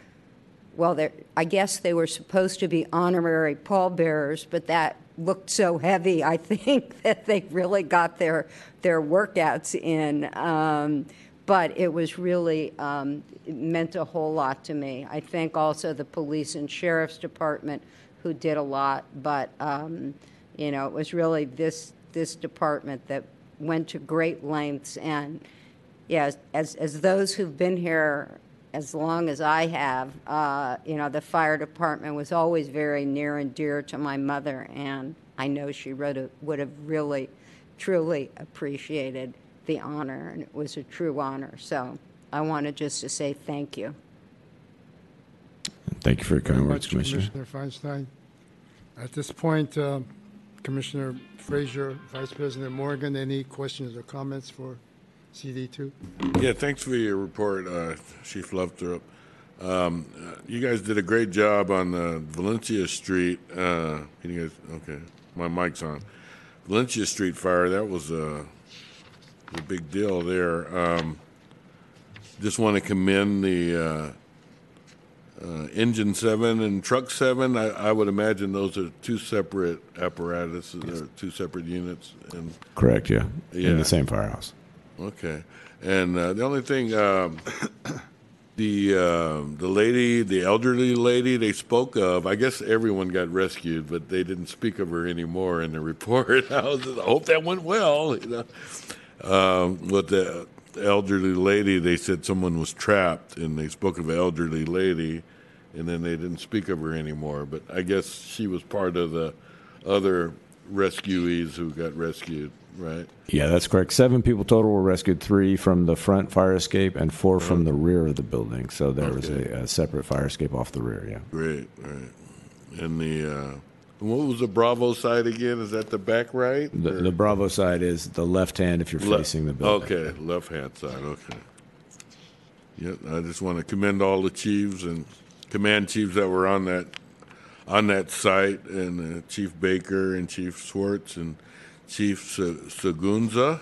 Speaker 3: well, I guess they were supposed to be honorary pallbearers, but that looked so heavy, I think, that they really got their, their workouts in. Um, but it was really, um, it meant a whole lot to me. I thank also the police and sheriff's department who did a lot, but, um, you know, it was really this, this department that went to great lengths and, yeah, as, as those who've been here as long as I have, uh, you know, the fire department was always very near and dear to my mother, and I know she wrote a, would have really, truly appreciated the honor, and it was a true honor. So I wanted just to say thank you.
Speaker 8: Thank you for your
Speaker 2: Very
Speaker 8: kind words,
Speaker 2: much,
Speaker 8: Commissioner.
Speaker 2: Feinstein. At this point, uh, Commissioner Frazier, Vice President Morgan, any questions or comments for CD two?
Speaker 7: Yeah, thanks for your report, uh, Chief Luttrop. Um, uh, you guys did a great job on uh, Valencia Street. Uh, can you guys? Okay, my mic's on. Valencia Street fire. That was a, a big deal there. Um, just want to commend the uh, uh, engine seven and truck seven. I, I would imagine those are two separate apparatuses or two separate units. And
Speaker 8: Correct, yeah.
Speaker 7: Yeah.
Speaker 8: In the same firehouse.
Speaker 7: Okay, and uh, the only thing, um, the uh, the lady, the elderly lady they spoke of, I guess everyone got rescued, but they didn't speak of her anymore in the report. I, was I hope that went well. You know, um, but the elderly lady, they said someone was trapped, and they spoke of an elderly lady, and then they didn't speak of her anymore. But I guess she was part of the other rescuees who got rescued, right?
Speaker 8: Yeah, that's correct. Seven people total were rescued, three from the front fire escape and four from the rear of the building. So there was a, a separate fire escape off the rear, yeah.
Speaker 7: Great, right. And the uh, what was the Bravo side again? Is that the back right?
Speaker 8: The, the Bravo side is the left hand if you're
Speaker 7: Le-
Speaker 8: facing the building.
Speaker 7: Okay, left hand side. Okay. Yep. I just want to commend all the chiefs and command chiefs that were on that on that site, and uh, Chief Baker and Chief Swartz and Chief Se- Segunza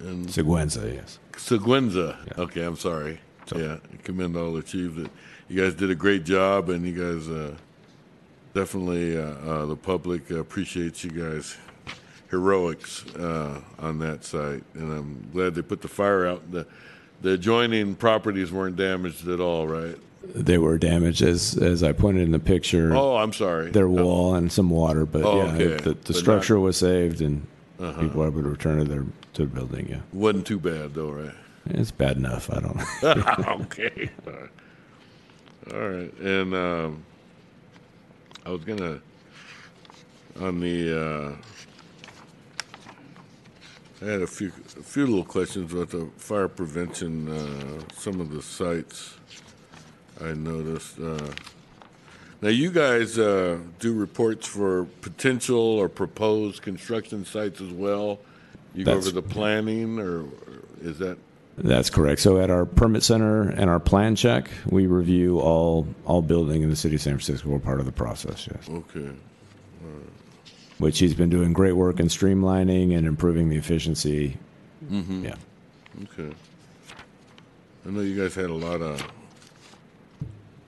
Speaker 7: and
Speaker 8: Seguenza, yes.
Speaker 7: Seguenza.
Speaker 8: Yeah.
Speaker 7: Okay, I'm sorry.
Speaker 8: So-
Speaker 7: yeah, commend all the chiefs. That you guys did a great job, and you guys uh, definitely uh, uh, the public appreciates you guys heroics uh, on that site, and I'm glad they put the fire out. The the adjoining properties weren't damaged at all, right?
Speaker 8: They were damaged, as as I pointed in the picture.
Speaker 7: Oh, I'm sorry.
Speaker 8: their wall and some water, but
Speaker 7: Oh,
Speaker 8: yeah,
Speaker 7: okay.
Speaker 8: the, the
Speaker 7: not-
Speaker 8: structure was saved and
Speaker 7: Uh-huh.
Speaker 8: people were able to return to their to the building. Yeah,
Speaker 7: wasn't too bad though, right?
Speaker 8: it's bad enough. I don't.
Speaker 7: okay. All right. All right. And um, I was gonna on the uh, I had a few, a few little questions about the fire prevention, uh, some of the sites I noticed. Uh, now, you guys uh, do reports for potential or proposed construction sites as well? You go over the planning, or or is that,
Speaker 8: That's correct. So at our permit center and our plan check, we review all, all building in the city of San Francisco. We're part of the process, yes.
Speaker 7: okay.
Speaker 8: Which he's been doing great work in streamlining and improving the efficiency. Yeah.
Speaker 7: Okay. I know you guys had a lot of,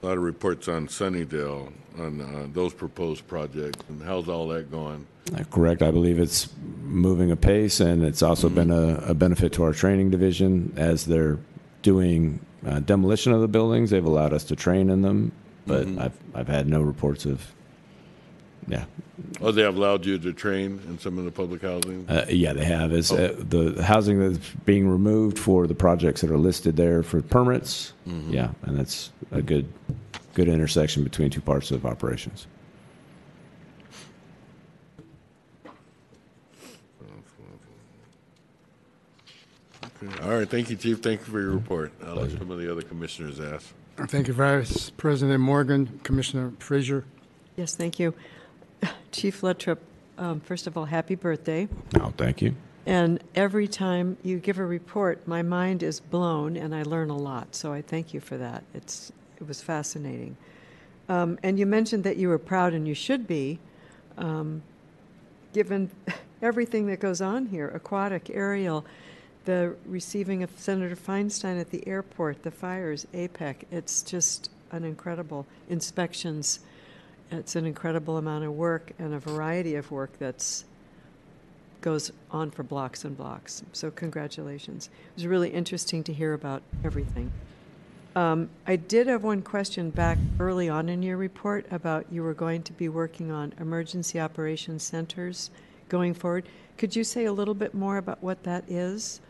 Speaker 7: a lot of reports on Sunnydale, on uh, those proposed projects, and how's all that going?
Speaker 8: Uh, Correct. I believe it's moving apace, and it's also been a, a benefit to our training division as they're doing uh, demolition of the buildings. They've allowed us to train in them, but I've I've had no reports of. Yeah,
Speaker 7: Oh, they have allowed you to train in some of the public housing?
Speaker 8: uh, yeah, they have. Is uh, the housing that's being removed for the projects that are listed there for permits? Yeah, and that's a good good intersection between two parts of operations.
Speaker 7: Okay. All right, thank you, Chief. Thank you for your report. I'll let some of the other commissioners ask.
Speaker 2: Thank you, Vice President Morgan, Commissioner Frazier.
Speaker 6: Yes, thank you. Chief Luttrop, um, first of all, happy birthday.
Speaker 8: No, thank you.
Speaker 6: And every time you give a report, my mind is blown and I learn a lot. So I thank you for that. It's, it was fascinating. Um, and you mentioned that you were proud, and you should be, um, given everything that goes on here aquatic, aerial, the receiving of Senator Feinstein at the airport, the fires, APEC. It's just an incredible inspections. It's an incredible amount of work and a variety of work that's goes on for blocks and blocks. So congratulations. It was really interesting to hear about everything. Um, I did have one question back early on in your report about you were going to be working on emergency operations centers going forward. Could you say a little bit more about what that is?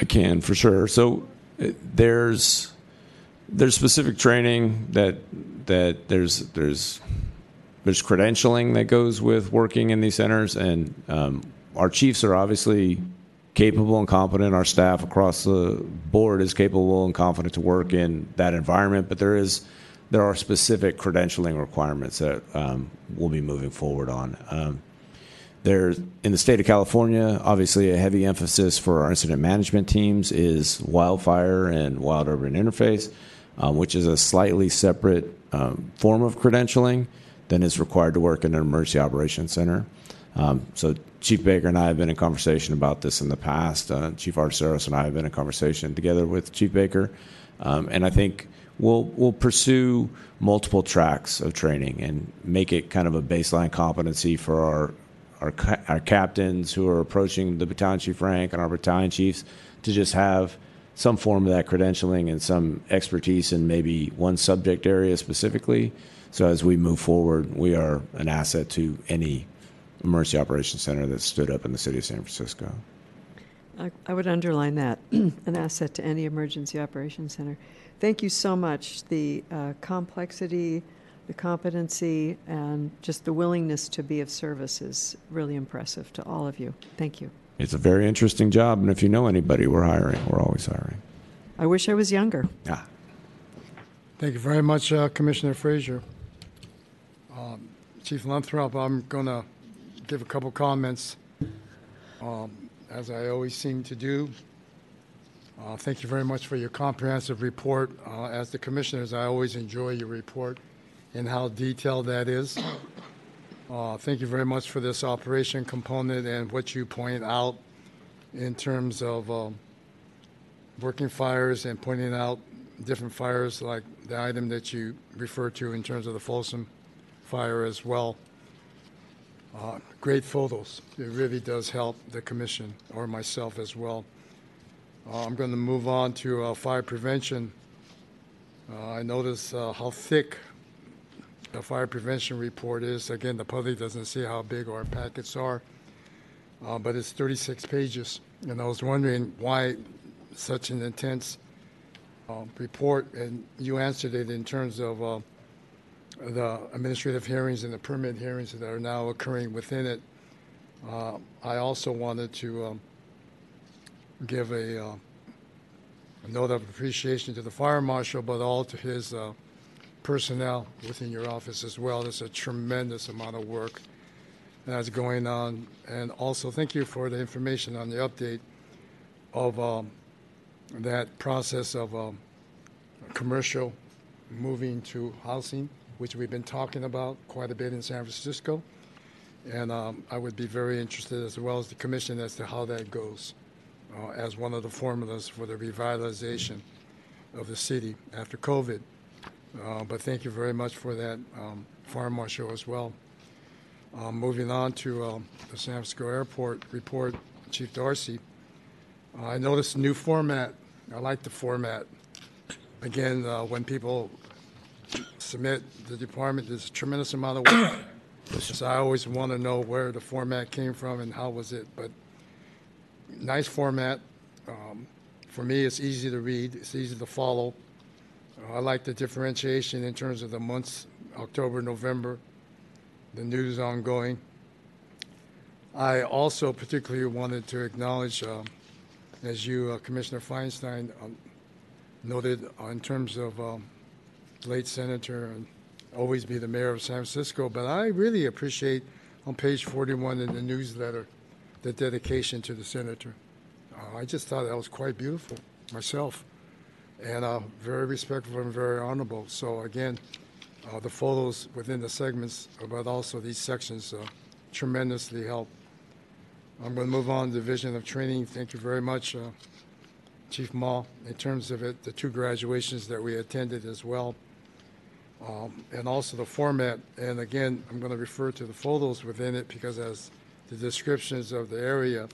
Speaker 8: I can for sure. So uh, there's there's specific training that that there's there's there's credentialing that goes with working in these centers, and um, our chiefs are obviously capable and competent. Our staff across the board is capable and confident to work in that environment, but there is there are specific credentialing requirements that um, we'll be moving forward on. Um, in the state of California, obviously a heavy emphasis for our incident management teams is wildfire and wild urban interface, um, which is a slightly separate um, form of credentialing than is required to work in an emergency operations center. Um, so Chief Baker and I have been in conversation about this in the past. Uh, Chief Arteseros and I have been in conversation together with Chief Baker, um, and I think we'll we'll pursue multiple tracks of training and make it kind of a baseline competency for our our, our captains who are approaching the battalion chief rank and our battalion chiefs to just have some form of that credentialing and some expertise in maybe one subject area specifically. So as we move forward, we are an asset to any emergency operations center that's stood up in the city of San Francisco.
Speaker 6: I, I would underline that an asset to any emergency operations center. Thank you so much. The uh, complexity, the competency, and just the willingness to be of service is really impressive to all of you. Thank you.
Speaker 8: It's a very interesting job, and if you know anybody, we're hiring. We're always hiring.
Speaker 6: I wish I was younger.
Speaker 8: Ah.
Speaker 2: Thank you very much, uh, Commissioner Frazier. Um, Chief Luttrop, I'm going to give a couple comments, um, as I always seem to do. Uh, Thank you very much for your comprehensive report. Uh, As the commissioners, I always enjoy your report and how detailed that is. Uh, Thank you very much for this operation component and what you point out in terms of um, working fires and pointing out different fires, like the item that you referred to in terms of the Folsom fire as well. Uh, Great photos. It really does help the commission or myself as well. Uh, I'm going to move on to uh, fire prevention. Uh, I notice uh, how thick the fire prevention report is. Again, the public doesn't see how big our packets are, uh, but it's 36 pages. And I was wondering why such an intense uh, report, and you answered it in terms of uh, the administrative hearings and the permit hearings that are now occurring within it. Uh, I also wanted to um, give a, uh, a note of appreciation to the fire marshal, but all to his uh, personnel within your office as well. There's a tremendous amount of work that's going on. And also, thank you for the information on the update of um, that process of um, commercial moving to housing, which we've been talking about quite a bit in San Francisco. And um, I would be very interested, as well as the commission, as to how that goes uh, as one of the formulas for the revitalization of the city after COVID. Uh, but thank you very much for that, um, Fire Marshal, as well. Uh, moving on to um, the San Francisco Airport report, Chief Darcy. Uh, I noticed a new format. I like the format. Again, uh, when people submit the department, there's a tremendous amount of work. so I always want to know where the format came from and how was it. But nice format. Um, for me, it's easy to read. It's easy to follow. Uh, I like the differentiation in terms of the months, October, November, the news ongoing. I also particularly wanted to acknowledge, uh, as you, uh, Commissioner Feinstein, um, noted uh, in terms of um, late senator and always be the mayor of San Francisco, but I really appreciate on page 41 in the newsletter the dedication to the senator. Uh, I just thought that was quite beautiful myself, and uh, very respectful and very honorable. So again, uh, the photos within the segments, but also these sections, uh, tremendously help. I'm going to move on to Division of Training. Thank you very much, uh, Chief Mall, in terms of it, the two graduations that we attended as well, um, and also the format. And again, I'm going to refer to the photos within it because as the descriptions of the area,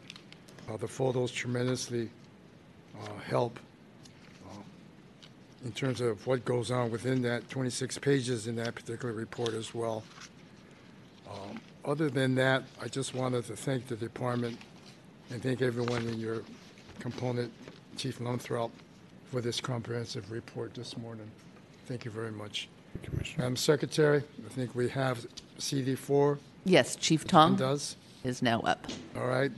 Speaker 2: uh, the photos tremendously uh, help in terms of what goes on within that 26 pages in that particular report as well. Um, other than that, I just wanted to thank the department and thank everyone in your component, Chief Luttrop, for this comprehensive report this morning. Thank you very much. Commissioner. Madam Secretary, I think we have CD4
Speaker 1: Yes, Chief
Speaker 2: and
Speaker 1: Tong
Speaker 2: does.
Speaker 1: is now up.
Speaker 2: All right.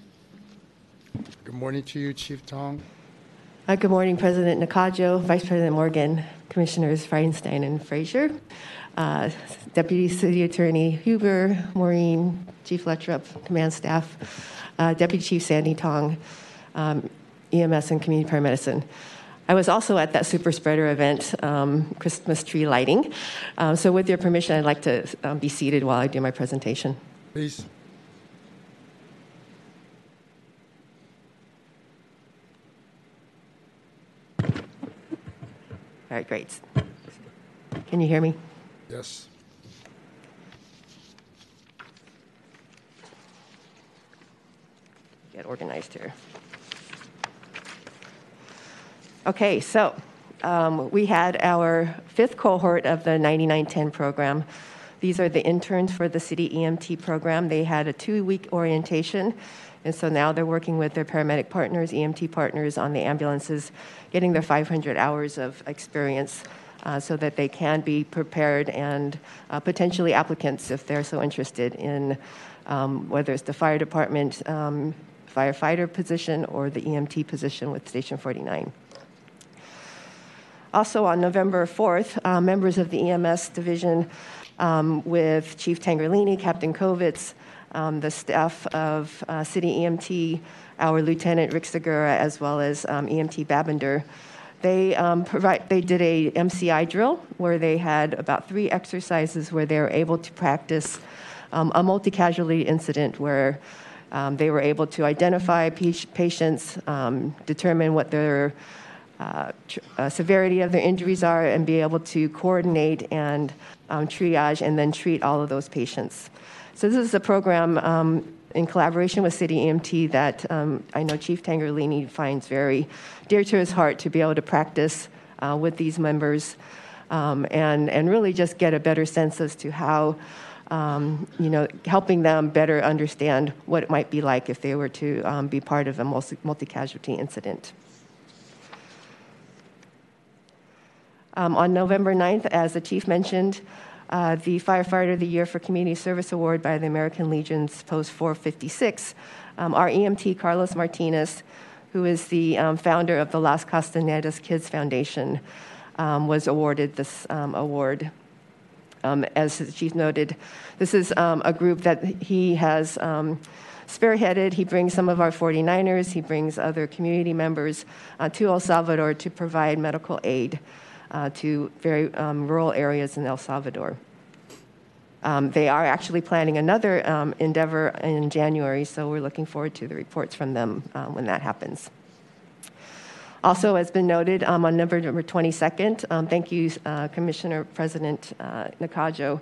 Speaker 2: Good morning to you, Chief Tong.
Speaker 9: Uh, Good morning, President Nakajo, Vice President Morgan, Commissioners Feinstein and Frazier, uh, Deputy City Attorney Huber, Maureen, Chief Luttrop, Command Staff, uh, Deputy Chief Sandy Tong, um, EMS and Community Paramedicine. I was also at that super spreader event, um, Christmas tree lighting. Uh, So with your permission, I'd like to um, be seated while I do my presentation.
Speaker 2: Please.
Speaker 9: All right, great. Can you hear me?
Speaker 2: Yes.
Speaker 9: get organized here. Okay, so um, we had our fifth cohort of the 9910 program. These are the interns for the city EMT program. They had a two week orientation, and so now they're working with their paramedic partners, EMT partners on the ambulances, getting their 500 hours of experience. Uh, so that they can be prepared and uh, potentially applicants, if they're so interested in um, whether it's the fire department um, firefighter position or the EMT position with Station 49. Also, on November 4th, uh, members of the EMS division um, with Chief Tangherlini, Captain Kovitz, um, the staff of uh, City EMT, our Lieutenant Rick Segura, as well as um, EMT Babender, they, um, provide, they did a MCI drill where they had about three exercises where they were able to practice um, a multi-casualty incident where um, they were able to identify pa- patients, determine what their uh, tr- uh, severity of their injuries are, and be able to coordinate and um, triage and then treat all of those patients. So this is a program um, in collaboration with City EMT that um, I know Chief Tangherlini finds very dear to his heart to be able to practice uh, with these members um, and, and really just get a better sense as to how um, you know, helping them better understand what it might be like if they were to um, be part of a multi casualty incident. Um, on November 9th, as the chief mentioned, uh, the Firefighter of the Year for Community Service Award by the American Legion's Post 456, um, our EMT Carlos Martinez who is the um, founder of the Las Castanedas Kids Foundation, um, was awarded this um, award. Um, as the chief noted, this is um, a group that he has spearheaded. He brings some of our 49ers, he brings other community members uh, to El Salvador to provide medical aid uh, to very um, rural areas in El Salvador. Um, they are actually planning another um, endeavor in January, so we're looking forward to the reports from them uh, when that happens. Also, as been noted, um, on November 22nd, um, thank you, uh, Commissioner President uh, Nakajo,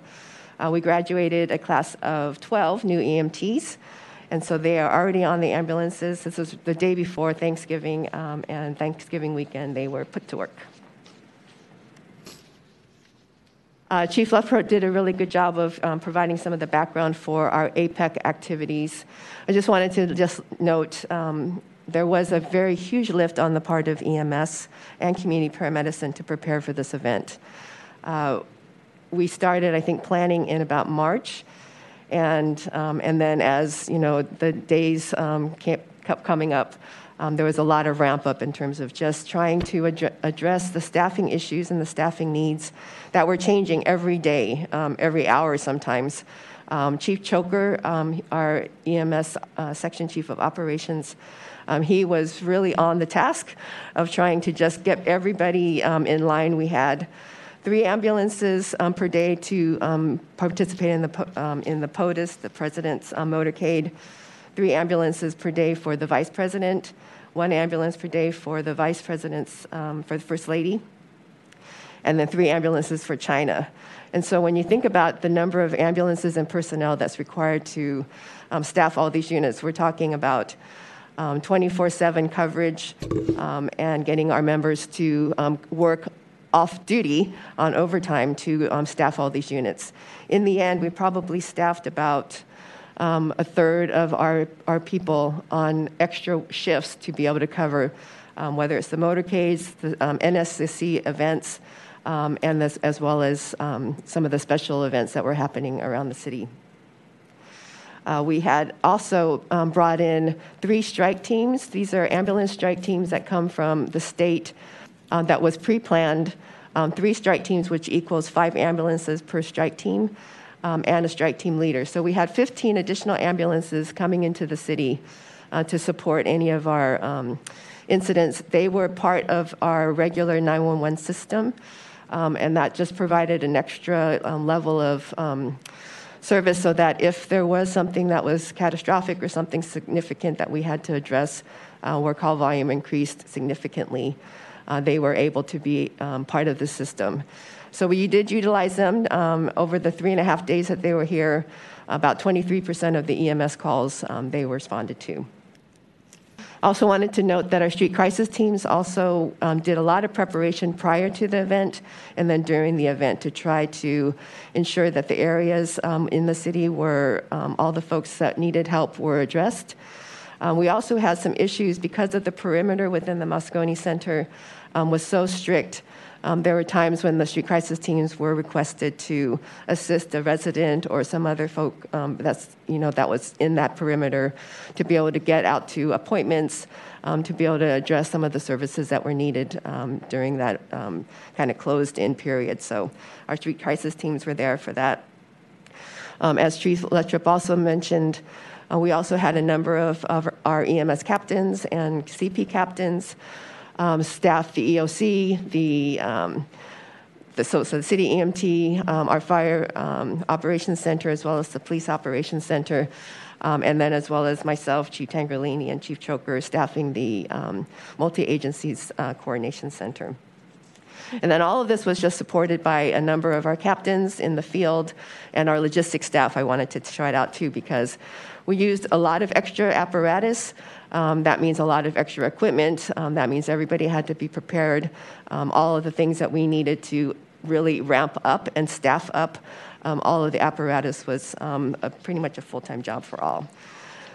Speaker 9: uh, we graduated a class of 12 new EMTs, and so they are already on the ambulances. This was the day before Thanksgiving, um, and Thanksgiving weekend they were put to work. Uh, Chief Lefcourt did a really good job of um, providing some of the background for our APEC activities. I just wanted to just note um, there was a very huge lift on the part of EMS and community paramedicine to prepare for this event. Uh, we started, I think, planning in about March, and um, and then as you know the days um, kept coming up, um, there was a lot of ramp up in terms of just trying to ad- address the staffing issues and the staffing needs that were changing every day, um, every hour sometimes. Um, chief Choker, um, our EMS uh, section chief of operations, um, he was really on the task of trying to just get everybody um, in line. We had three ambulances um, per day to um, participate in the, um, in the POTUS, the President's uh, motorcade, three ambulances per day for the Vice President, one ambulance per day for the Vice President's, um, for the First Lady, and then three ambulances for China. And so when you think about the number of ambulances and personnel that's required to um, staff all these units, we're talking about 24 um, 7 coverage um, and getting our members to um, work off duty on overtime to um, staff all these units. In the end, we probably staffed about um, a third of our, our people on extra shifts to be able to cover um, whether it's the motorcades, the NSCC events, and this, as well as some of the special events that were happening around the city. Uh, we had also um, brought in three strike teams. These are ambulance strike teams that come from the state uh, that was pre planned. Um, three strike teams, which equals five ambulances per strike team, um, and a strike team leader. So we had 15 additional ambulances coming into the city uh, to support any of our um, incidents. They were part of our regular 911 system, um, and that just provided an extra um, level of service so that if there was something that was catastrophic or something significant that we had to address uh, where call volume increased significantly, uh, they were able to be um, part of the system. So we did utilize them um, over the three and a half days that they were here. About 23% of the EMS calls um, they responded to. Also wanted to note that our street crisis teams also um, did a lot of preparation prior to the event and then during the event to try to ensure that the areas um, in the city where um, all the folks that needed help were addressed. Um, we also had some issues because of the perimeter within the Moscone Center um, was so strict um, there were times when the street crisis teams were requested to assist a resident or some other folk um, that's you know that was in that perimeter to be able to get out to appointments, um, to be able to address some of the services that were needed um, during that um, kind of closed-in period. So our street crisis teams were there for that. Um, as Chief Lefcourt also mentioned. Uh, we also had a number of, of our EMS captains and CP captains um, staff the EOC, the, um, the, so, so the city EMT, um, our fire um, operations center, as well as the police operations center, um, and then as well as myself, Chief Tangherlini, and Chief Choker, staffing the multi agencies uh, coordination center. And then all of this was just supported by a number of our captains in the field and our logistics staff. I wanted to shout out too because we used a lot of extra apparatus. Um, that means a lot of extra equipment. Um, that means everybody had to be prepared. Um, all of the things that we needed to really ramp up and staff up, um, all of the apparatus was um, a, pretty much a full time job for all.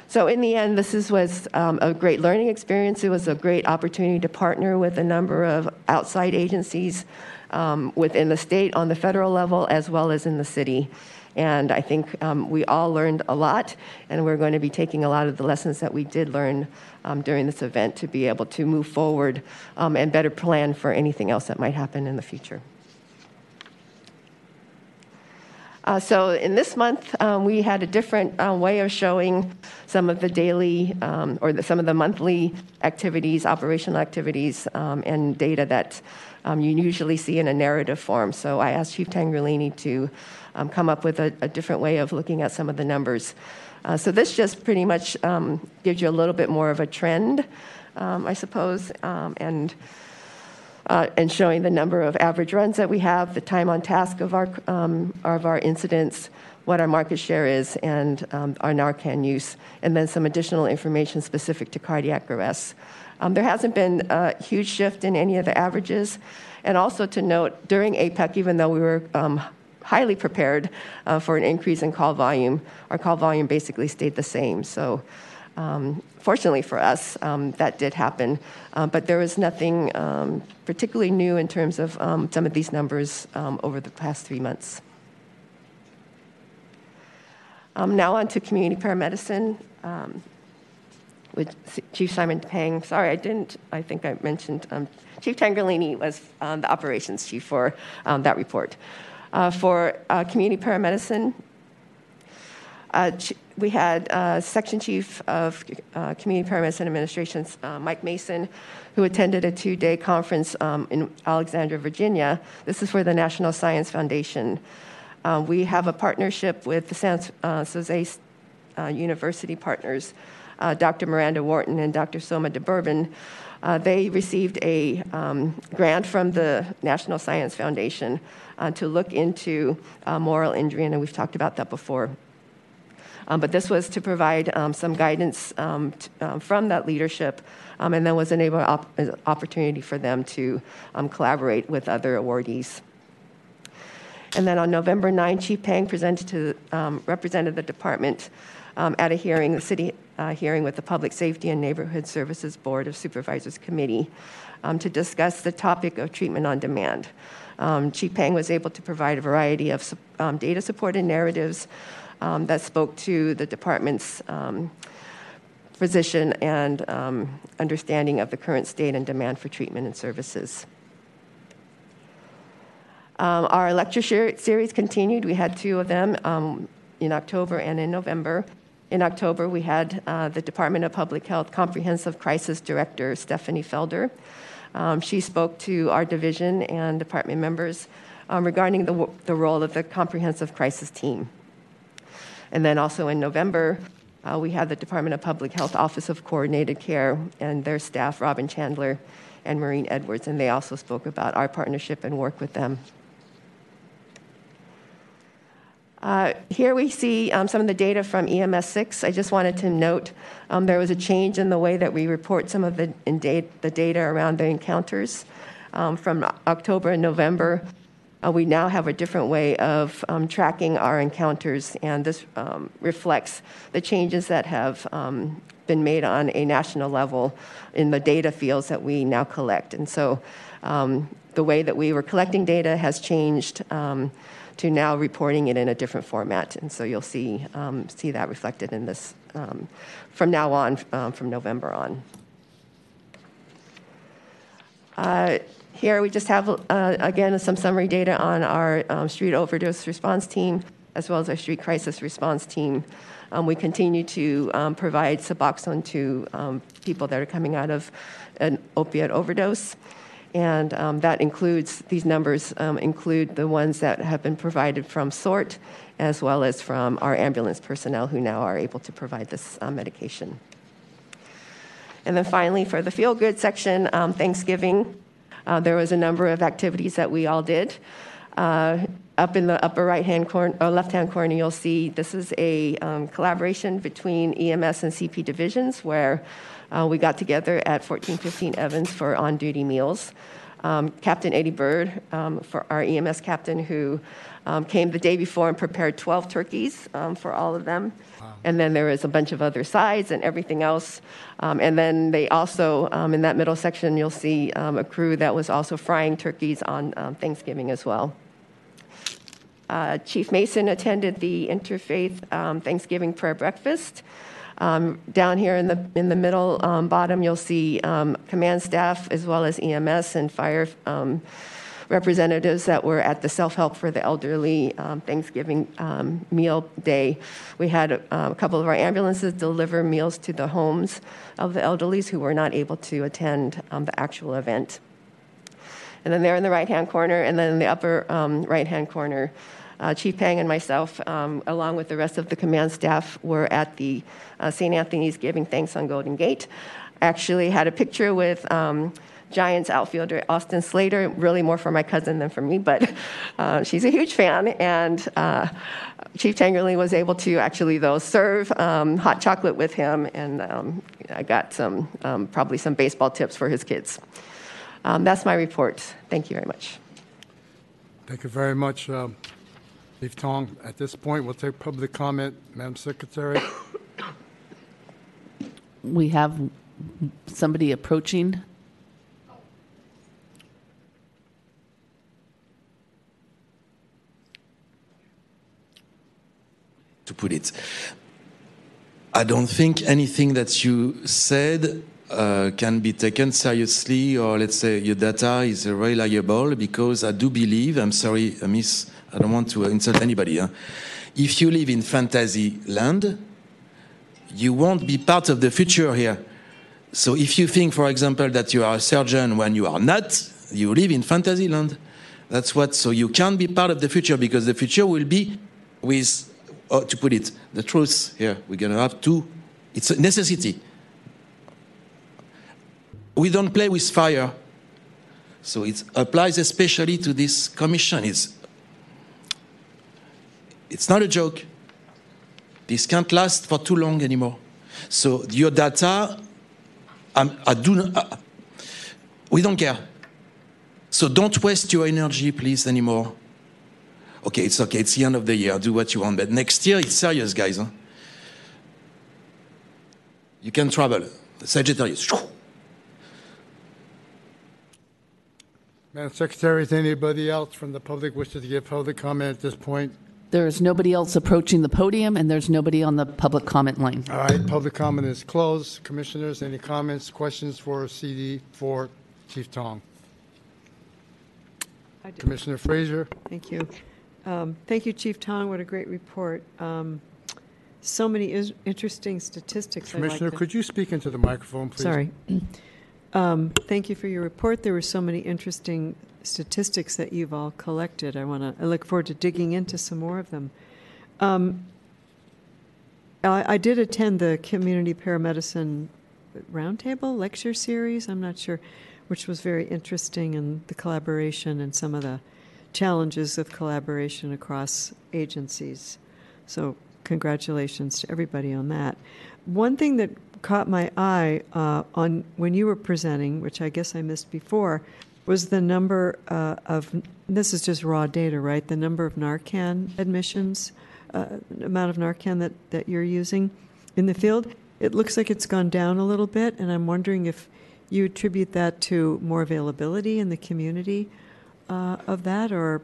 Speaker 9: So, in the end, this is, was um, a great learning experience. It was a great opportunity to partner with a number of outside agencies within the state on the federal level as well as in the city. And I think um, we all learned a lot, and we're going to be taking a lot of the lessons that we did learn um, during this event to be able to move forward um, and better plan for anything else that might happen in the future. Uh, so in this month, um, we had a different uh, way of showing some of the daily um, or the, some of the monthly activities, operational activities, um, and data that um, you usually see in a narrative form. So I asked Chief Tangherlini to um, come up with a, a, different way of looking at some of the numbers. Uh, so this just pretty much um, gives you a little bit more of a trend, I suppose, and uh, and showing the number of average runs that we have, the time on task of our, um, of our incidents, what our market share is, and um, our Narcan use, and then some additional information specific to cardiac arrests. Um, there hasn't been a huge shift in any of the averages. And also to note, during APEC, even though we were um, highly prepared uh, for an increase in call volume, our call volume basically stayed the same. So um, fortunately for us, um, that did happen. Uh, but there was nothing um, particularly new in terms of um, some of these numbers um, over the past three months. Um, now on to community paramedicine with Chief Simon Pang. Sorry, I didn't, I think I mentioned Chief Tangherlini was the operations chief for that report. Uh, for uh, community paramedicine, uh, we had uh, Section Chief of uh, Community Paramedicine Administration, uh, Mike Mason, who attended a two day conference um, in Alexandria, Virginia. This is for the National Science Foundation. Um, we have a partnership with the San uh, Jose uh, University partners, uh, Dr. Miranda Worthen and Dr. Soma de Bourbon. they received a um, grant from the National Science Foundation to look into moral injury, and we've talked about that before. Um, but this was to provide um, some guidance um, t- um, from that leadership, um, and then was an op- opportunity for them to um, collaborate with other awardees. And then on November 9, Chief Pang presented to represented the department at a hearing, the city uh, hearing with the Public Safety and Neighborhood Services Board of Supervisors Committee, to discuss the topic of treatment on demand. Chief Pang was able to provide a variety of data supported narratives um, that spoke to the department's um, position and um, understanding of the current state and demand for treatment and services. Um, our lecture series continued. We had two of them um, in October and in November. In October, we had uh, the Department of Public Health Comprehensive Crisis Director, Stephanie Felder. Um, she spoke to our division and department members um, regarding the, the role of the Comprehensive Crisis Team. And then also in November, uh, we had the Department of Public Health Office of Coordinated Care and their staff, Robin Chandler and Maureen Edwards, and they also spoke about our partnership and work with them. Uh, here we see um, some of the data from EMS 6. I just wanted to note um, there was a change in the way that we report some of the, date, the data around the encounters. Um, from October and November, uh, we now have a different way of um, tracking our encounters, and this um, reflects the changes that have um, been made on a national level in the data fields that we now collect. And so um, the way that we were collecting data has changed um, to now reporting it in a different format. And so you'll see, um, see that reflected in this from now on, from November on. Uh, here we just have, uh, again, some summary data on our um, street overdose response team as well as our street crisis response team. Um, we continue to um, provide Suboxone to um, people that are coming out of an opiate overdose. And um, that includes, these numbers um, include the ones that have been provided from SORT as well as from our ambulance personnel who now are able to provide this uh, medication. And then finally, for the feel good section, Thanksgiving. Uh, there was a number of activities that we all did. Uh, up in the upper right hand corner, or left hand corner, you'll see this is a um, collaboration between EMS and CP divisions where uh, we got together at 1415 Evans for on duty meals. Um, captain Eddie Bird, um, for our EMS captain, who um, came the day before and prepared 12 turkeys um, for all of them. And then there is a bunch of other sides and everything else. Um, and then they also, um, in that middle section, you'll see um, a crew that was also frying turkeys on um, Thanksgiving as well. Uh, Chief Mason attended the Interfaith um, Thanksgiving prayer breakfast. Um, down here in the in the middle um, bottom, you'll see um, command staff as well as EMS and fire representatives that were at the Self Help for the Elderly um, Thanksgiving um, meal day. We had uh, a couple of our ambulances deliver meals to the homes of the elderlies who were not able to attend um, the actual event. And then there in the right hand corner, and then in the upper um, right hand corner, uh, Chief Pang and myself, um, along with the rest of the command staff, were at the uh, St. Anthony's Giving Thanks on Golden Gate. Actually, had a picture with um, Giants outfielder Austin Slater, really more for my cousin than for me, but uh, she's a huge fan. And uh, Chief Tangerly was able to actually, though, serve um, hot chocolate with him, and um, I got some, um, probably some baseball tips for his kids. Um, that's my report. Thank you very much.
Speaker 2: Thank you very much, um, Chief Tong. At this point, we'll take public comment. Madam Secretary?
Speaker 1: We have somebody approaching.
Speaker 5: To put it. I don't think anything that you said uh, can be taken seriously, or let's say your data is reliable, because I do believe, I'm sorry, uh, Miss, I don't want to insult anybody. Huh? If you live in fantasy land, you won't be part of the future here. So if you think, for example, that you are a surgeon when you are not, you live in fantasy land. That's what, so you can't be part of the future because the future will be with oh, to put it, the truth here. We're going to have to, it's a necessity. We don't play with fire. So it applies especially to this commission. It's, it's not a joke. This can't last for too long anymore. So your data, I'm, I do not, uh, we don't care. So don't waste your energy, please, anymore okay, it's okay, it's the end of the year, do what you want. But next year, it's serious, guys. Huh? You can travel. Sagittarius.
Speaker 2: Madam Secretary, is anybody else from the public wishes to give public comment at this point?
Speaker 1: There is nobody else approaching the podium, and there's nobody on the public comment line.
Speaker 2: All right, public comment is closed. Commissioners, any comments, questions for CD for Chief Tong?
Speaker 6: I do.
Speaker 2: Commissioner Frazier?
Speaker 6: Thank you. Um, Thank you, Chief Tong. What a great report. Um, So many is- interesting statistics. I like
Speaker 2: Commissioner, could you speak into the microphone, please?
Speaker 6: Sorry. Um, Thank you for your report. There were so many interesting statistics that you've all collected. I want to, I look forward to digging into some more of them. Um, I I did attend the Community Paramedicine Roundtable Lecture Series, I'm not sure, which was very interesting, and the collaboration and some of the challenges of collaboration across agencies. So congratulations to everybody on that. One thing that caught my eye uh, on when you were presenting, which I guess I missed before, was the number uh, of this is just raw data, right? The number of Narcan admissions, uh, amount of Narcan that, that you're using in the field. It looks like it's gone down a little bit, and I'm wondering if you attribute that to more availability in the community uh, of that, or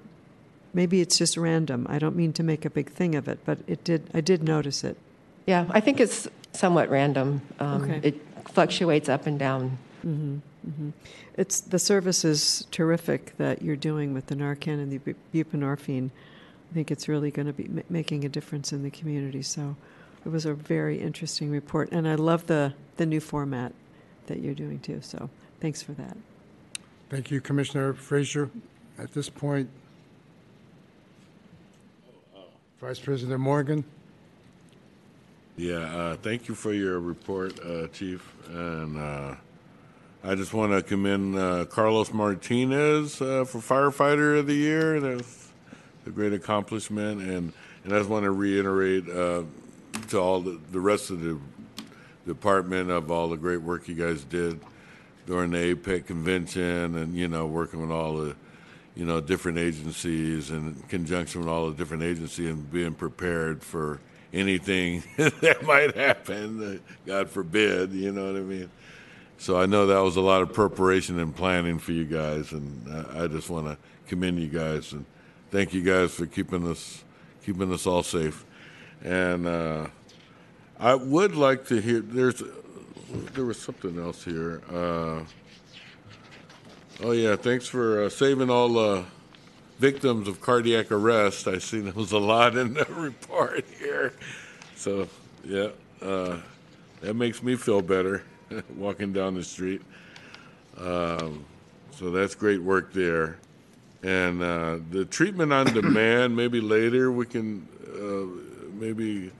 Speaker 6: maybe it's just random. I don't mean to make a big thing of it, but it did. I did notice it.
Speaker 9: Yeah, I think it's somewhat random. Um,
Speaker 6: Okay.
Speaker 9: It fluctuates up and down.
Speaker 6: It's the service is terrific that you're doing with the Narcan and the buprenorphine. I think it's really going to be ma- making a difference in the community. So it was a very interesting report, and I love the the new format that you're doing too. So thanks for that.
Speaker 2: Thank you, Commissioner Frazier. At this point, Vice President Morgan?
Speaker 7: Yeah, uh, thank you for your report, uh, Chief. And uh, I just want to commend uh, Carlos Martinez uh, for Firefighter of the Year. That's a great accomplishment. And, and I just want to reiterate uh, to all the, the rest of the department of all the great work you guys did during the APEC convention and, you know, working with all the, you know, different agencies and in conjunction with all the different agencies and being prepared for anything that might happen, God forbid, you know what I mean? So I know that was a lot of preparation and planning for you guys, and uh, I just want to commend you guys and thank you guys for keeping us keeping us all safe. And uh, I would like to hear. There's there was something else here. Uh, oh yeah, thanks for uh, saving all the victims of cardiac arrest. I see there was a lot in the report here. So yeah, uh, that makes me feel better walking down the street. Um, so that's great work there. And uh, the treatment on demand, maybe later we can uh, maybe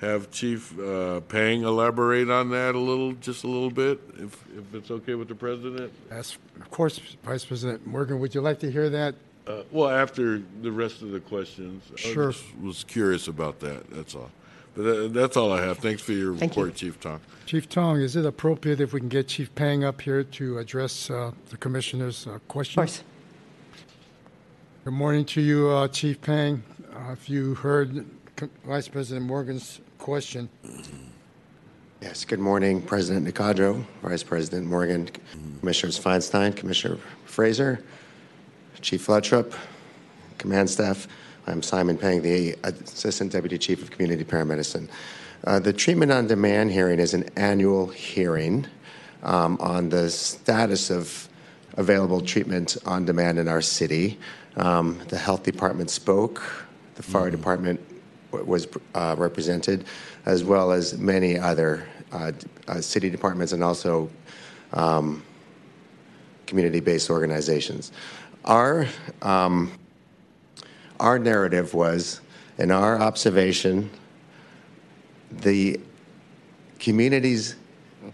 Speaker 7: have Chief uh, Pang elaborate on that a little, just a little bit, if, if it's okay with the president.
Speaker 2: As, of course, Vice President Morgan, would you like to hear that?
Speaker 7: Uh, well, after the rest of the questions.
Speaker 2: Sure.
Speaker 7: I just was curious about that, that's all. But that, that's all I have. Thanks for your
Speaker 9: Thank you.
Speaker 7: report, Chief Tong.
Speaker 2: Chief Tong, is it appropriate if we can get Chief Pang up here to address uh, the commissioner's uh,
Speaker 9: Of
Speaker 2: questions?
Speaker 9: course.
Speaker 2: Good morning to you, uh, Chief Pang. Uh, If you heard Vice President Morgan's question,
Speaker 10: Yes, good morning, President Nakajo, Vice President Morgan, Commissioners Feinstein, Commissioner Frazier, Chief Luttrop, Command Staff. I'm Simon Pang, the Assistant Deputy Chief of Community Paramedicine. Uh, the Treatment on Demand hearing is an annual hearing um, on the status of available treatment on demand in our city. Um, the Health Department spoke, the Fire Department w- was uh, represented, as well as many other uh, uh, city departments and also um, community-based organizations. Our um, our narrative was, in our observation, the community's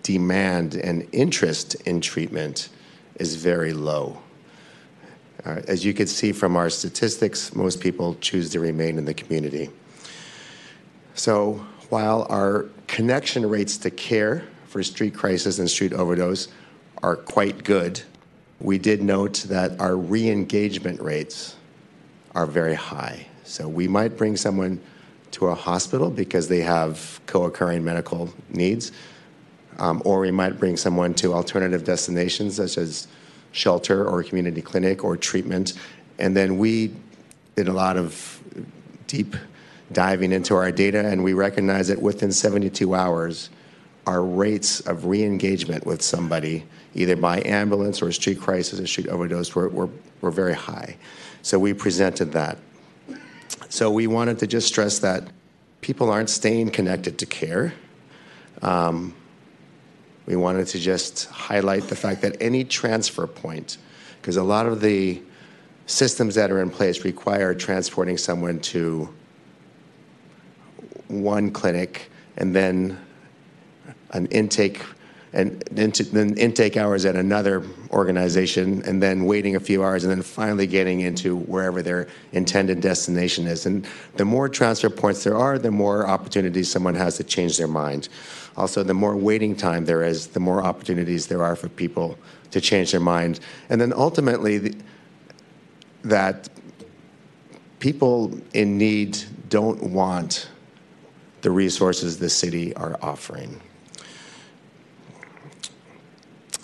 Speaker 10: demand and interest in treatment is very low. Uh, as you can see from our statistics, most people choose to remain in the community. So while our connection rates to care for street crisis and street overdose are quite good, we did note that our re engagement rates are very high. So we might bring someone to a hospital because they have co occurring medical needs, um, or we might bring someone to alternative destinations such as shelter or community clinic or treatment. And then we did a lot of deep diving into our data, and we recognize that within 72 hours, our rates of re engagement with somebody, either by ambulance or street crisis or street overdose, were, were, were very high. So we presented that. So we wanted to just stress that people aren't staying connected to care. Um, we wanted to just highlight the fact that any transfer point, because a lot of the systems that are in place require transporting someone to one clinic and then an intake and then intake hours at another organization and then waiting a few hours and then finally getting into wherever their intended destination is. And the more transfer points there are the more opportunities someone has to change their mind. Also the more waiting time there is the more opportunities there are for people to change their mind. And then ultimately the, that people in need don't want the resources the city are offering.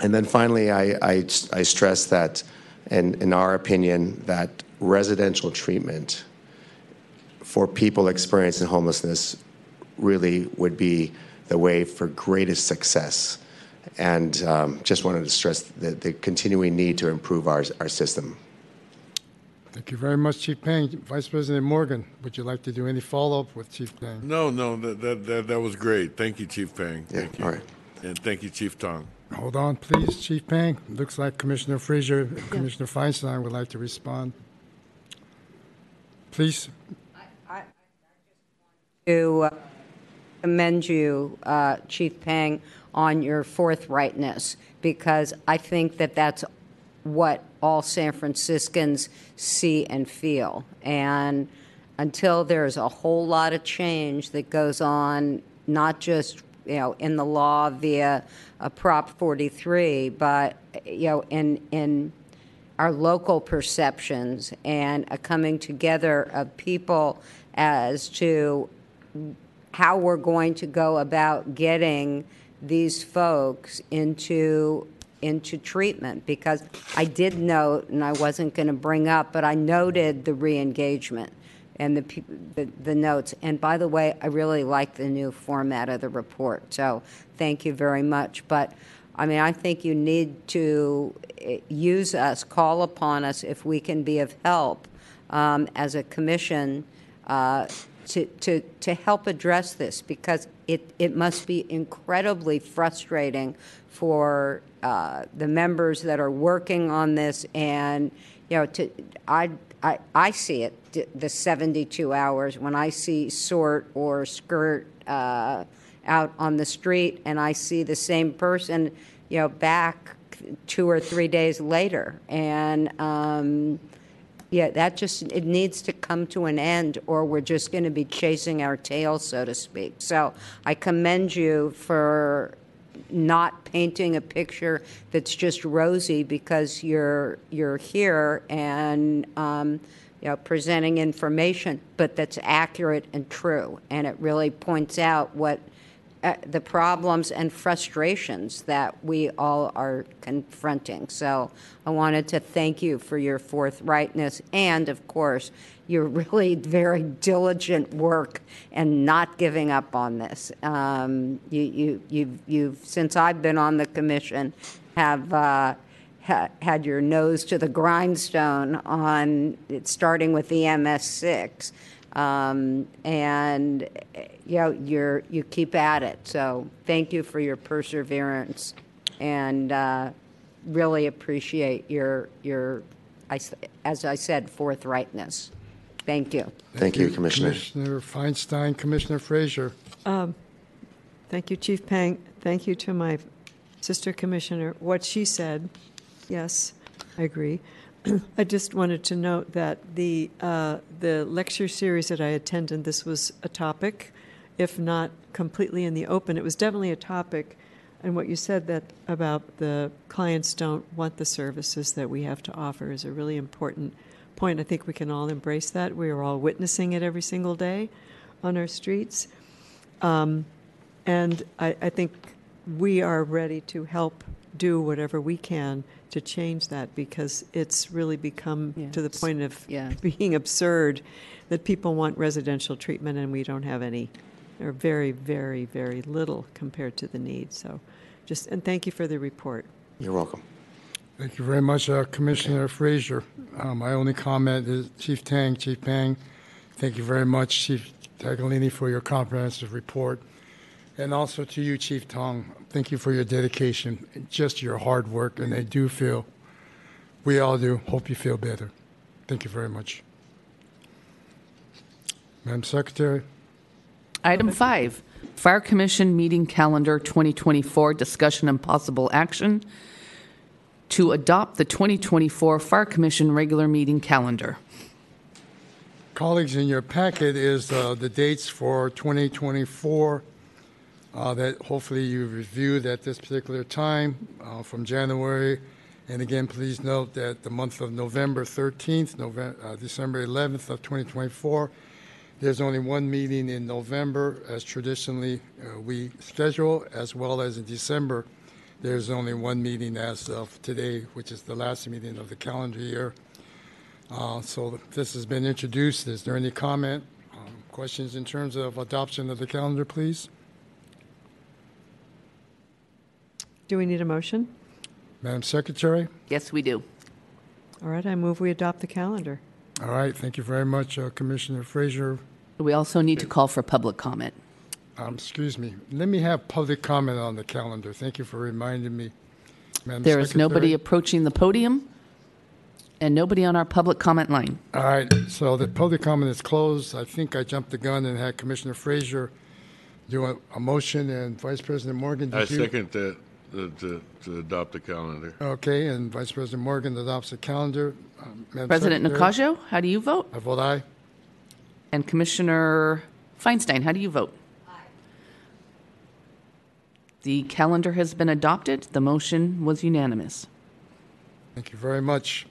Speaker 10: And then finally, I, I, I stress that, in, in our opinion, that residential treatment for people experiencing homelessness really would be the way for greatest success. And um, just wanted to stress the, the continuing need to improve our, our system.
Speaker 2: Thank you very much, Chief Pang. Vice President Morgan, would you like to do any follow-up with Chief Pang?
Speaker 7: No, no, that, that, that, that was great. Thank you, Chief Pang.
Speaker 10: Yeah,
Speaker 7: Thank you.
Speaker 10: all right.
Speaker 7: And thank you, Chief Tong.
Speaker 2: Hold on, please, Chief Pang. Looks like Commissioner Frazier, and Commissioner Feinstein would like to respond. Please, I, I, I
Speaker 3: to uh, commend you, uh, Chief Pang, on your forthrightness, because I think that that's what all San Franciscans see and feel. And until there's a whole lot of change that goes on, not just you know in the law via a Prop 43, but you know in in our local perceptions and a coming together of people as to how we're going to go about getting these folks into into treatment because I did note, and I wasn't going to bring up, but I noted the re-engagement and the, the, the notes. And by the way, I really like the new format of the report. So thank you very much. But I mean, I think you need to eh, use us, call upon us if we can be of help um, as a commission uh, to, to, to help address this because it, it must be incredibly frustrating for uh, the members that are working on this and you know to I, I, I see it the 72 hours when I see SORT or skirt uh, out on the street and I see the same person you know back two or three days later and um, yeah, that just, it needs to come to an end, or we're just going to be chasing our tail, so to speak. So I commend you for not painting a picture that's just rosy because you're, you're here and, um, you know, presenting information, but that's accurate and true. And it really points out what uh, the problems and frustrations that we all are confronting. So I wanted to thank you for your forthrightness and, of course, your really very diligent work and not giving up on this. Um, you, you, you've, you've, since I've been on the commission, have uh, ha- had your nose to the grindstone on starting with EMS six. Um, and you know you're you keep at it. So thank you for your perseverance, and uh, really appreciate your your I s as I said forthrightness. Thank you.
Speaker 10: Thank you, Commissioner.
Speaker 2: Commissioner Feinstein, Commissioner Frazier.
Speaker 6: Thank you, Chief Pang. Thank you to my sister commissioner. What she said, yes, I agree. I just wanted to note that the uh, the lecture series that I attended, this was a topic, if not completely in the open. It was definitely a topic, and what you said that about the clients don't want the services that we have to offer is a really important point. I think we can all embrace that. We are all witnessing it every single day on our streets. Um, and I, I think we are ready to help do whatever we can to change that because it's really become to the point of
Speaker 3: Yes.
Speaker 6: being absurd that people want residential treatment and we don't have any, or very, very, very little compared to the need. So just, and thank you for the report.
Speaker 10: You're welcome.
Speaker 2: Thank you very much, uh, Commissioner Frazier. Uh, My only comment is Chief Tang, Chief Pang, thank you very much, Chief Tangherlini, for your comprehensive report. And also to you, Chief Tong, thank you for your dedication, and just your hard work, and I do feel, we all do, hope you feel better. Thank you very much. Madam Secretary?
Speaker 1: Item five, Fire Commission Meeting Calendar 2024, discussion and possible action to adopt the 2024 Fire Commission regular meeting calendar.
Speaker 2: Colleagues, in your packet is uh, the dates for 2024 uh, that hopefully you reviewed at this particular time uh, from January. And again, please note that the month of November 13th, November, December 11th of 2024, there's only one meeting in November, as traditionally uh, we schedule, as well as in December, there's only one meeting as of today, which is the last meeting of the calendar year. Uh, So this has been introduced. Is there any comment, um, questions in terms of adoption of the calendar, please?
Speaker 6: Do we need a motion?
Speaker 2: Madam Secretary?
Speaker 1: Yes, we do.
Speaker 6: All right, I move we adopt the calendar.
Speaker 2: All right, thank you very much, uh, Commissioner Frazier.
Speaker 1: We also need to call for public comment.
Speaker 2: Um, Excuse me, let me have public comment on the calendar. Thank you for reminding me. Madam
Speaker 1: There is nobody
Speaker 2: Secretary?
Speaker 1: approaching the podium and nobody on our public comment line.
Speaker 2: All right, so the public comment is closed. I think I jumped the gun and had Commissioner Frazier do a- a motion, and Vice President Morgan,
Speaker 7: I
Speaker 2: did you?
Speaker 7: second that, the- to, to adopt the calendar.
Speaker 2: Okay, and Vice President Morgan adopts the calendar. Um, Madam
Speaker 1: President
Speaker 2: Secretary?
Speaker 1: Nakajo, how do you vote?
Speaker 2: I vote aye.
Speaker 1: And Commissioner Feinstein, how do you vote? Aye. The calendar has been adopted. The motion was unanimous.
Speaker 2: Thank you very much,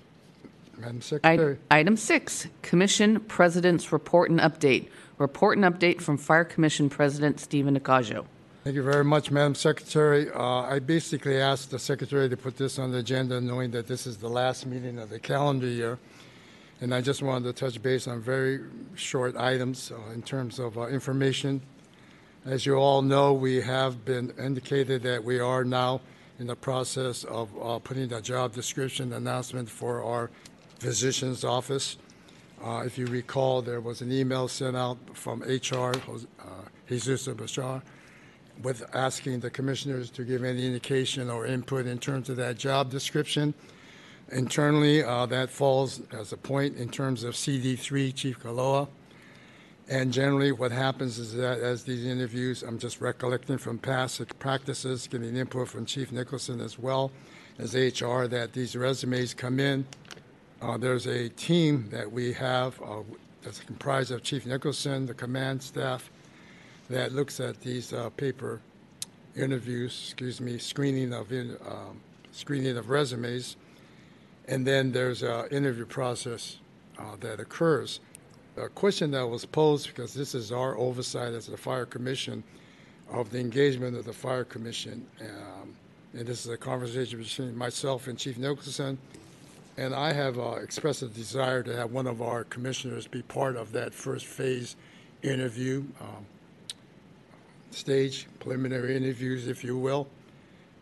Speaker 2: Madam
Speaker 1: I-
Speaker 2: Secretary.
Speaker 1: Item six, Commission President's Report and Update. Report and update from Fire Commission President Stephen Nakajo.
Speaker 2: Thank you very much, Madam Secretary. Uh, I basically asked the Secretary to put this on the agenda, knowing that this is the last meeting of the calendar year. And I just wanted to touch base on very short items uh, in terms of uh, information. As you all know, we have been indicated that we are now in the process of uh, putting the job description announcement for our physician's office. Uh, If you recall, there was an email sent out from HR, uh, Jesus Bashar, with asking the commissioners to give any indication or input in terms of that job description. Internally, uh, that falls as a point in terms of CD3, Chief Kaloa. And generally, what happens is that as these interviews, I'm just recollecting from past practices, getting input from Chief Nicholson as well as HR, that these resumes come in. Uh, there's a team that we have uh, that's comprised of Chief Nicholson, the command staff, that looks at these uh, paper interviews, excuse me, screening of in, um, screening of resumes, and then there's an interview process uh, that occurs. A question that was posed, because this is our oversight as the fire commission of the engagement of the fire commission, um, and this is a conversation between myself and Chief Nicholson, and I have uh, expressed a desire to have one of our commissioners be part of that first phase interview. Um, stage, preliminary interviews, if you will.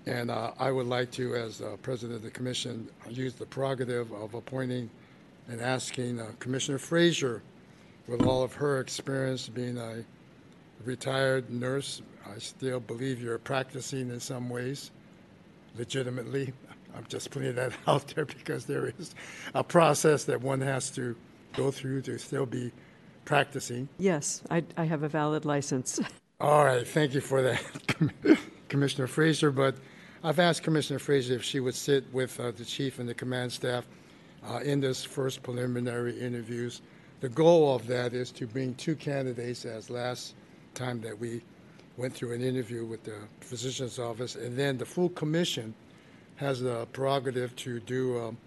Speaker 2: And uh, I would like to, as uh, president of the commission, use the prerogative of appointing and asking uh, Commissioner Frazier, with all of her experience being a retired nurse, I still believe you're practicing in some ways, legitimately. I'm just putting that out there because there is a process that one has to go through to still be practicing.
Speaker 6: Yes, I, I have a valid license.
Speaker 2: All right, thank you for that, Commissioner Frazier. But I've asked Commissioner Frazier if she would sit with uh, the chief and the command staff uh, in this first preliminary interviews. The goal of that is to bring two candidates, as last time that we went through an interview with the physician's office, and then the full commission has the prerogative to do um,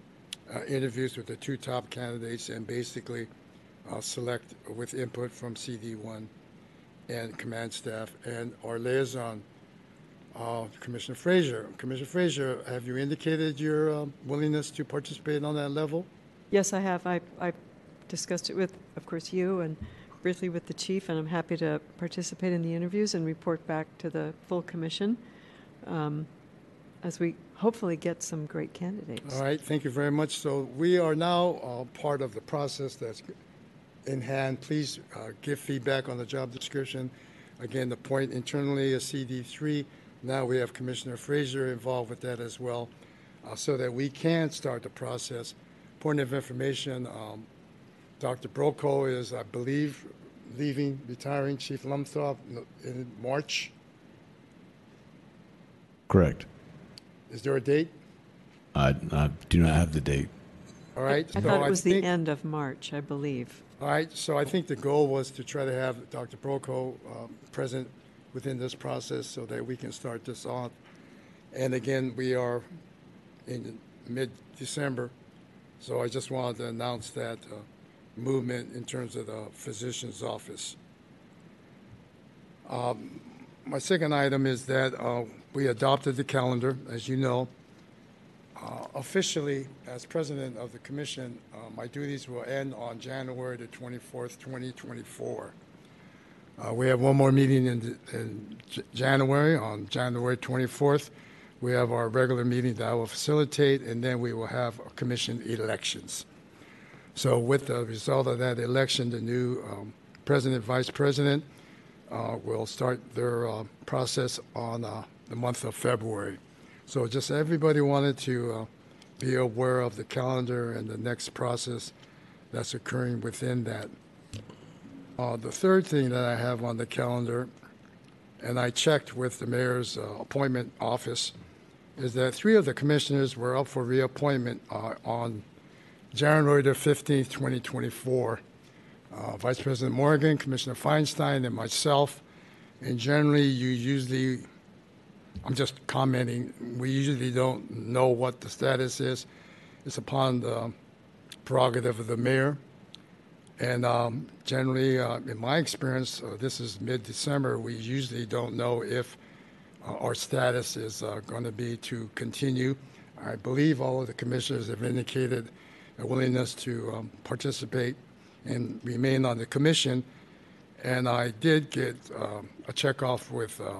Speaker 2: uh, interviews with the two top candidates and basically uh, select with input from CD1 and command staff and our liaison, uh, Commissioner Frazier. Commissioner Frazier, have you indicated your um, willingness to participate on that level?
Speaker 6: Yes, I have. I, I discussed it with, of course, you and briefly with the chief, and I'm happy to participate in the interviews and report back to the full commission um, as we hopefully get some great candidates.
Speaker 2: All right, thank you very much. So we are now uh, part of the process that's in hand. Please uh, give feedback on the job description. Again, the point internally is CD3. Now we have Commissioner Frazier involved with that as well, uh, so that we can start the process. Point of information, um, Dr. Broco is, I believe, leaving, retiring Chief Luttrop in March.
Speaker 11: Correct.
Speaker 2: Is there a date?
Speaker 11: I, I do not have the date.
Speaker 2: All right.
Speaker 6: I
Speaker 2: so
Speaker 6: thought it was
Speaker 2: think-
Speaker 6: the end of March, I believe.
Speaker 2: All right, so I think the goal was to try to have Dr. Broco um, present within this process so that we can start this off. And again, we are in mid-December, so I just wanted to announce that uh, movement in terms of the physician's office. Um, My second item is that uh, we adopted the calendar, as you know. Uh, Officially, as president of the commission, uh, my duties will end on January the 24th, 2024. Uh, We have one more meeting in in January, on January 24th. We have our regular meeting that I will facilitate, and then we will have commission elections. So with the result of that election, the new um, president, vice president uh, will start their uh, process on the month of February. So just everybody wanted to uh, be aware of the calendar and the next process that's occurring within that. Uh, The third thing that I have on the calendar, and I checked with the mayor's uh, appointment office, is that three of the commissioners were up for reappointment uh, on January the 15th, 2024. Uh, Vice President Morgan, Commissioner Feinstein, and myself. And generally, you usually, I'm just commenting, we usually don't know what the status is. It's upon the prerogative of the mayor. And um, generally, uh, in my experience, uh, this is mid-December, we usually don't know if uh, our status is uh, going to be to continue. I believe all of the commissioners have indicated a willingness to um, participate and remain on the commission. And I did get um, a checkoff with uh,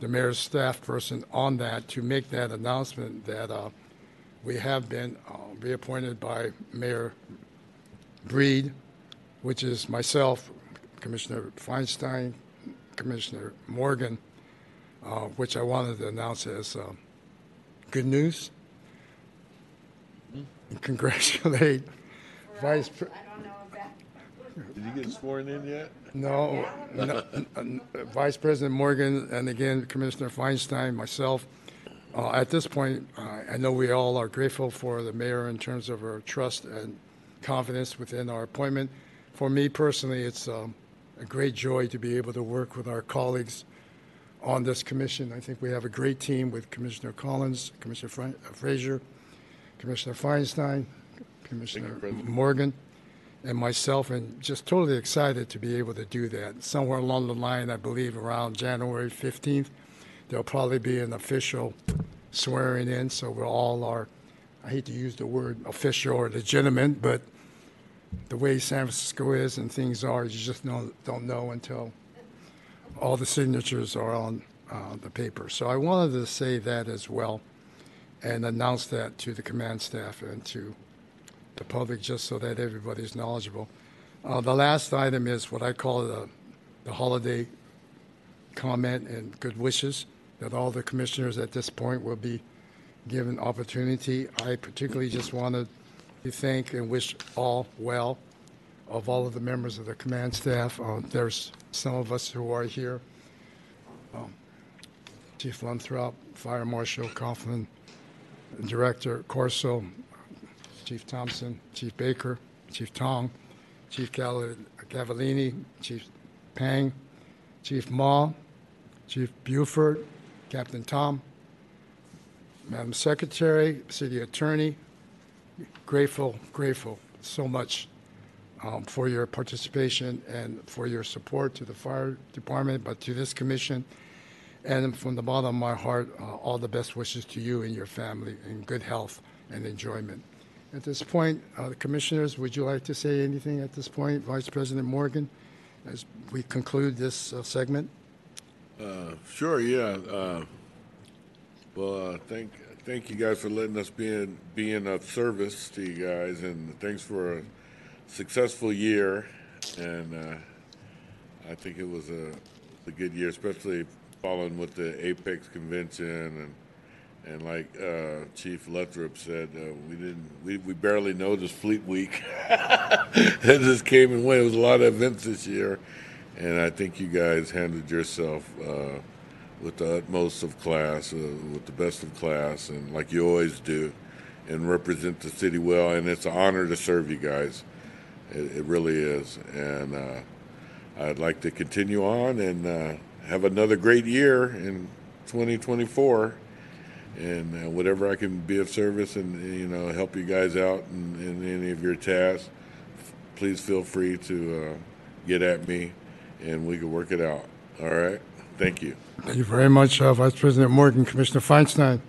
Speaker 2: the mayor's staff person on that to make that announcement that uh, we have been uh, reappointed by Mayor Breed, which is myself, Commissioner Feinstein, Commissioner Morgan, uh, which I wanted to announce as uh, good news. And congratulate Vice. Pre-
Speaker 7: Did you get sworn in yet?
Speaker 2: no, no, n- n- Vice President Morgan, and again Commissioner Feinstein, myself. Uh, at this point, uh, I know we all are grateful for the mayor in terms of her trust and confidence within our appointment. For me personally, it's um, a great joy to be able to work with our colleagues on this commission. I think we have a great team with Commissioner Collins, Commissioner Fra- Frazier, Commissioner Feinstein, Commissioner. Morgan, and myself, and just totally excited to be able to do that. Somewhere along the line, I believe around January 15th, there'll probably be an official swearing in, so we're all are, I hate to use the word official or legitimate, but the way San Francisco is and things are, you just don't, don't know until all the signatures are on uh, the paper. So I wanted to say that as well and announce that to the command staff and to the public just so that everybody's knowledgeable. Uh, the last item is what I call the, the holiday comment and good wishes that all the commissioners at this point will be given opportunity. I particularly just wanted to thank and wish all well of all of the members of the command staff. Uh, there's some of us who are here. Um, Chief Luttrop, Fire Marshal Cofflin, Director Corso, Chief Thompson, Chief Baker, Chief Tong, Chief Cavallini, Chief Pang, Chief Ma, Chief Buford, Captain Tom, Madam Secretary, City Attorney, grateful, grateful so much um, for your participation and for your support to the fire department, but to this commission. And from the bottom of my heart, uh, all the best wishes to you and your family in good health and enjoyment. At this point, uh, commissioners, would you like to say anything at this point? Vice President Morgan, as we conclude this uh, segment?
Speaker 7: Uh, sure, yeah. Uh, well, uh, thank thank you guys for letting us be in be in of service to you guys, and thanks for a successful year. And uh, I think it was a, a good year, especially following with the APEC convention and and like uh, Chief Luttrop said, uh, we didn't we, we barely noticed Fleet Week. it just came and went. It was a lot of events this year, and I think you guys handled yourself uh, with the utmost of class, uh, with the best of class, and like you always do, and represent the city well. And it's an honor to serve you guys. It, it really is, and uh, I'd like to continue on and uh, have another great year in 2024 and uh, whatever I can be of service and you know help you guys out in, in any of your tasks, f- please feel free to uh, get at me, and we can work it out. All right, thank you.
Speaker 2: Thank you very much, uh, Vice President Morgan. Commissioner Feinstein.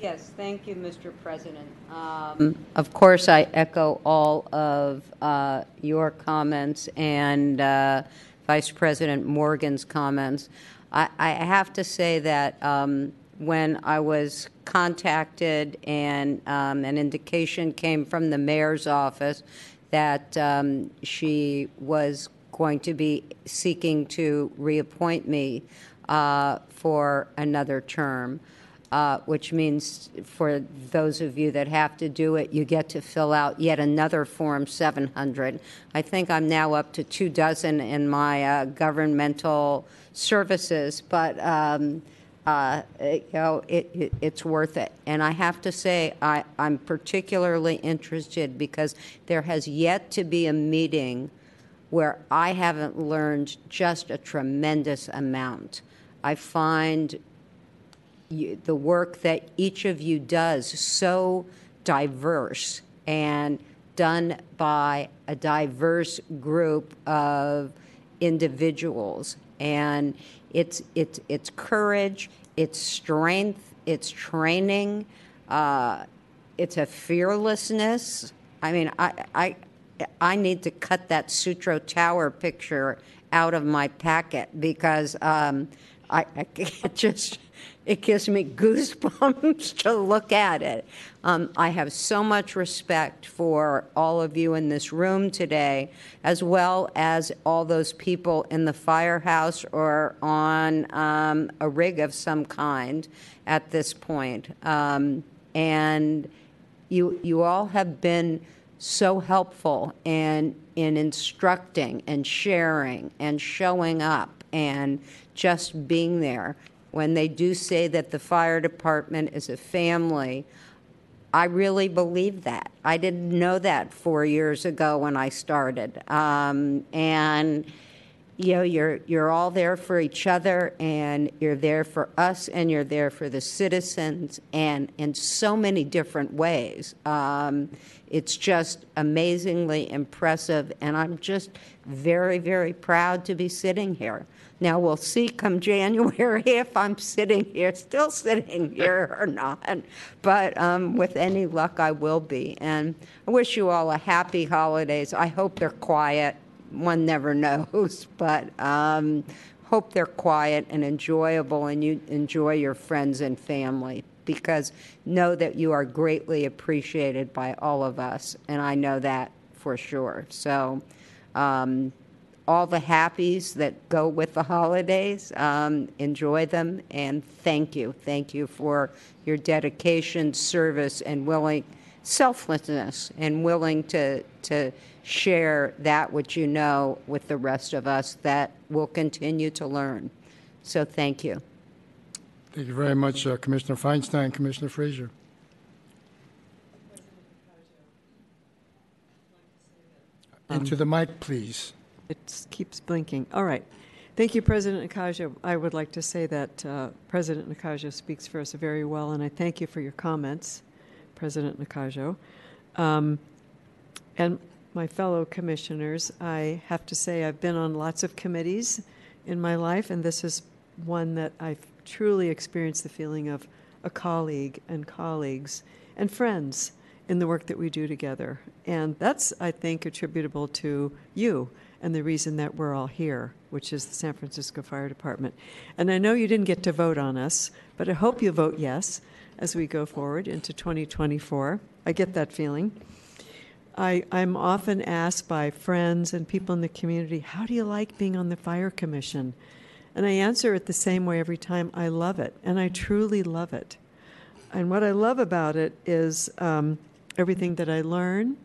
Speaker 3: Yes, thank you, Mr. President. Um, Of course, I echo all of uh, your comments and uh, Vice President Morgan's comments. I I have to say that um, when I was contacted and um, an indication came from the mayor's office that um, she was going to be seeking to reappoint me uh, for another term, uh, which means for those of you that have to do it, you get to fill out yet another Form 700. I think I'm now up to two dozen in my uh, governmental services, but um, uh, you know, it, it, it's worth it. And I have to say, I, I'm particularly interested because there has yet to be a meeting where I haven't learned just a tremendous amount. I find you, the work that each of you does so diverse and done by a diverse group of individuals. And it's, it's, it's courage, it's strength, it's training, uh, it's a fearlessness. I mean, I, I, I need to cut that Sutro Tower picture out of my packet because um, I, I it just it gives me goosebumps to look at it. Um, I have so much respect for all of you in this room today, as well as all those people in the firehouse or on um, a rig of some kind at this point. Um, and you, you all have been so helpful in, in instructing and sharing and showing up and just being there. When they do say that the fire department is a family, I really believe that. I didn't know that four years ago when I started. Um, and you know, you're you're all there for each other, and you're there for us, and you're there for the citizens, and in so many different ways. Um, it's just amazingly impressive, and I'm just very, very proud to be sitting here. Now we'll see come January if I'm sitting here, still sitting here or not. But um, with any luck, I will be. And I wish you all a happy holidays. I hope they're quiet one never knows, but um, hope they're quiet and enjoyable and you enjoy your friends and family because know that you are greatly appreciated by all of us, and I know that for sure. So, um, all the happies that go with the holidays, um, enjoy them, and thank you. Thank you for your dedication, service, and willing selflessness, and willing to to share that which you know with the rest of us that will continue to learn. So thank you.
Speaker 2: Thank you very much, uh, Commissioner Feinstein. Commissioner Frazier. Into the mic, please.
Speaker 6: It keeps blinking. All right. Thank you, President Nakajo. I would like to say that uh, President Nakajo speaks for us very well, and I thank you for your comments, President Nakajo. Um, and my fellow commissioners, I have to say I've been on lots of committees in my life, and this is one that I've truly experienced the feeling of a colleague and colleagues and friends in the work that we do together. And that's, I think, attributable to you and the reason that we're all here, which is the San Francisco Fire Department. And I know you didn't get to vote on us, but I hope you vote yes as we go forward into 2024. I get that feeling. I, I'm often asked by friends and people in the community, How do you like being on the Fire Commission? And I answer it the same way every time I love it, and I truly love it. And what I love about it is um, everything that I learn,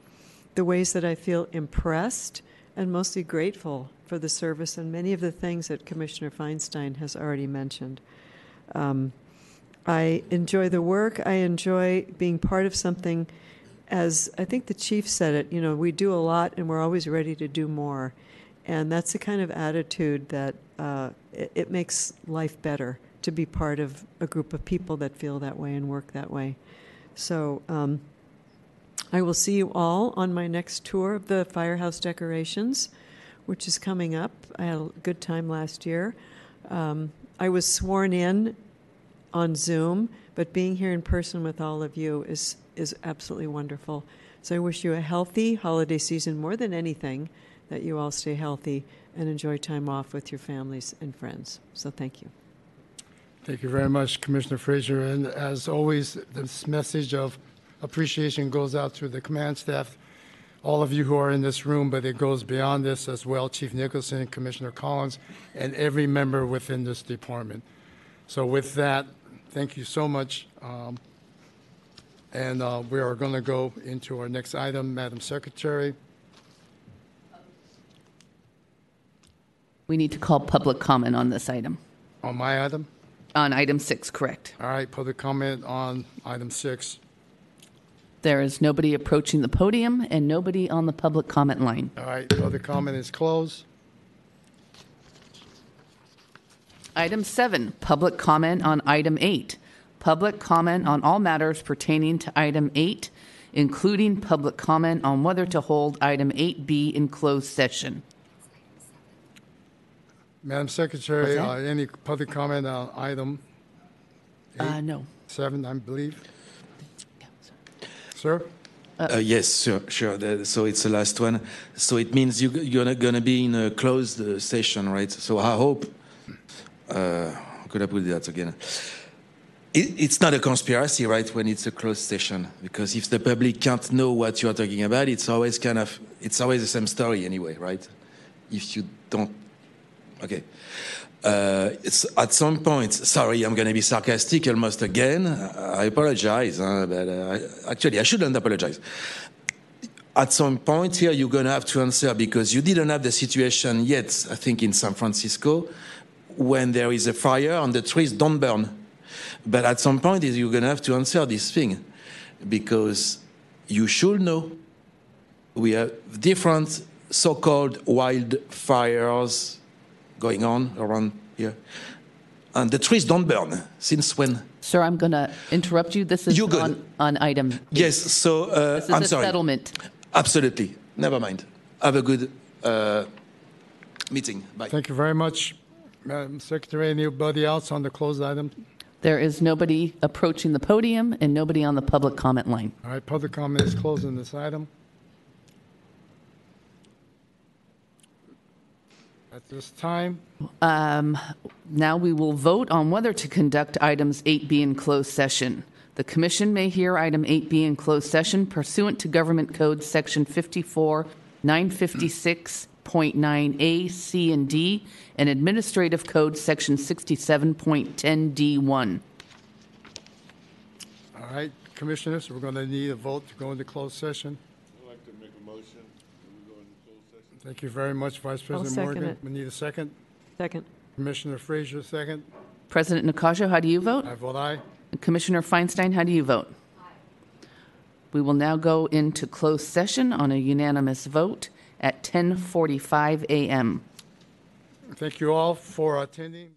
Speaker 6: the ways that I feel impressed, and mostly grateful for the service and many of the things that Commissioner Feinstein has already mentioned. Um, I enjoy the work. I enjoy being part of something, as I think the chief said it, you know, we do a lot and we're always ready to do more. And that's the kind of attitude that uh, it, it makes life better to be part of a group of people that feel that way and work that way. So, um, I will see you all on my next tour of the firehouse decorations, which is coming up. I had a good time last year. Um, I was sworn in on Zoom, but being here in person with all of you is is absolutely wonderful. So I wish you a healthy holiday season more than anything, that you all stay healthy and enjoy time off with your families and friends. So thank you.
Speaker 2: Thank you very much, Commissioner Frazier. And as always, this message of appreciation goes out to the command staff, all of you who are in this room, but it goes beyond this as well, Chief Nicholson, Commissioner Collins, and every member within this department. So with that, thank you so much. Um, and uh, we are going to go into our next item, Madam Secretary.
Speaker 1: We need to call public comment on this item.
Speaker 2: On my item?
Speaker 1: On item six, correct.
Speaker 2: All right, public comment on item six.
Speaker 1: There is nobody approaching the podium and nobody on the public comment line.
Speaker 2: All right, public comment is closed.
Speaker 1: Item seven, public comment on item eight. Public comment on all matters pertaining to item eight including public comment on whether to hold item 8B in closed session.
Speaker 2: Madam Secretary, uh, any public comment on item
Speaker 1: Uh, no.
Speaker 2: seven, I believe? Sir?
Speaker 5: Uh, yes, sure, sure. So it's the last one. So it means you, you're not going to be in a closed uh, session, right? So I hope. Uh, could I put that again? It, it's not a conspiracy, right? When it's a closed session, because if the public can't know what you are talking about, it's always kind of it's always the same story anyway, right? If you don't, okay. Uh, at some point. Sorry, I'm going to be sarcastic almost again. I apologize, huh, but uh, actually I shouldn't apologize. At some point here, you're going to have to answer because you didn't have the situation yet. I think in San Francisco, when there is a fire and the trees don't burn. But at some point, you're going to have to answer this thing because you should know we have different so-called wildfires going on around here, and the trees don't burn. Since when?
Speaker 1: Sir, I'm going to interrupt you. This is
Speaker 5: You're good.
Speaker 1: on, on item. eight.
Speaker 5: Yes. So uh,
Speaker 1: This is
Speaker 5: I'm
Speaker 1: a
Speaker 5: sorry.
Speaker 1: settlement.
Speaker 5: Absolutely. Never mind. Have a good uh, meeting. Bye.
Speaker 2: Thank you very much. Madam Secretary, anybody else on the closed item?
Speaker 1: There is nobody approaching the podium and nobody on the public comment line.
Speaker 2: All right, public comment is closed on this item. At this time,
Speaker 1: Um, Now we will vote on whether to conduct items 8B in closed session. The commission may hear item 8B in closed session pursuant to Government Code Section 54, 956.9A, C, and D, and Administrative Code Section 67.10D1.
Speaker 2: all right, commissioners, we're going to need a vote to go into closed session.
Speaker 7: I'd like to make a motion that we go into closed session.
Speaker 2: Thank you very much, Vice President
Speaker 6: second
Speaker 2: Morgan.
Speaker 6: it.
Speaker 2: We need a second.
Speaker 6: Second.
Speaker 2: Commissioner Frazier, second.
Speaker 1: President Nakajo, how do you vote?
Speaker 2: I vote aye.
Speaker 1: Commissioner Feinstein, how do you vote? Aye. We will now go into closed session on a unanimous vote at 10:45 a.m.
Speaker 2: Thank you all for attending.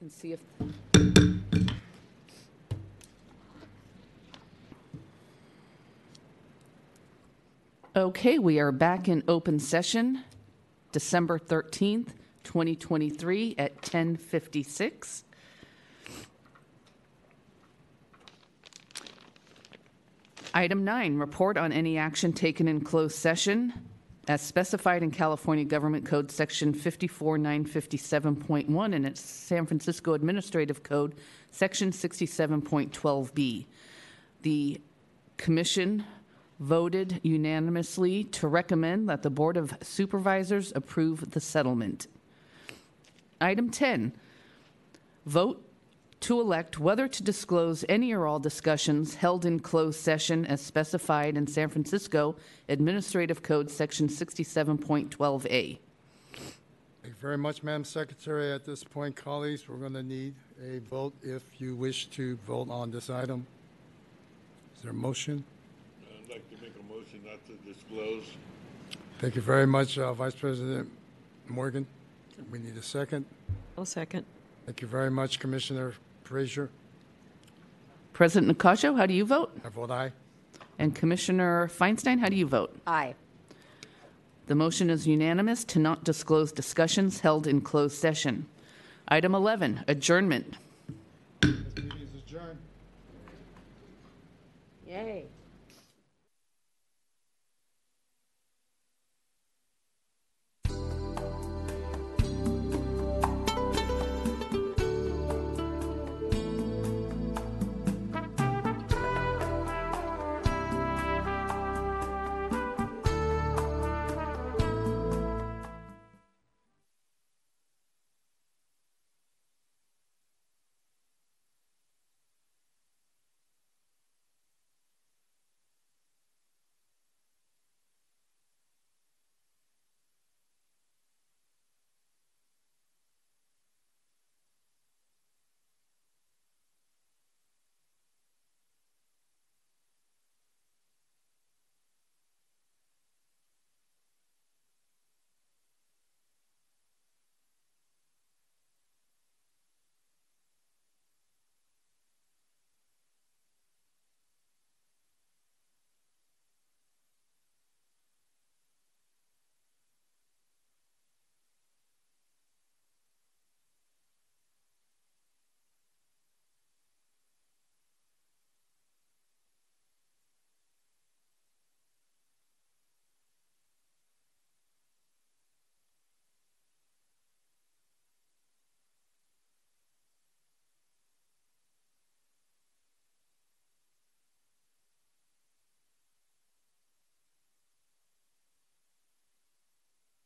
Speaker 1: And see if, okay, we are back in open session, December 13th, 2023 at 10:56. Item nine, report on any action taken in closed session as specified in California Government Code Section 54957.1 and its San Francisco Administrative Code Section 67.12B. The commission voted unanimously to recommend that the Board of Supervisors approve the settlement. Item 10, vote to elect whether to disclose any or all discussions held in closed session as specified in San Francisco Administrative Code Section 67.12A.
Speaker 2: Thank you very much, Madam Secretary. At this point, colleagues, we're going to need a vote if you wish to vote on this item. Is there a motion?
Speaker 7: I'd like to make a motion not to disclose.
Speaker 2: Thank you very much, uh, Vice President Morgan. We need a second.
Speaker 6: I'll second.
Speaker 2: Thank you very much, Commissioner Frazier.
Speaker 1: President Nakajo, how do you vote?
Speaker 2: I vote aye.
Speaker 1: And Commissioner Feinstein, how do you vote?
Speaker 3: Aye.
Speaker 1: The motion is unanimous to not disclose discussions held in closed session. Item 11, adjournment.
Speaker 2: This meeting is adjourned.
Speaker 3: Yay.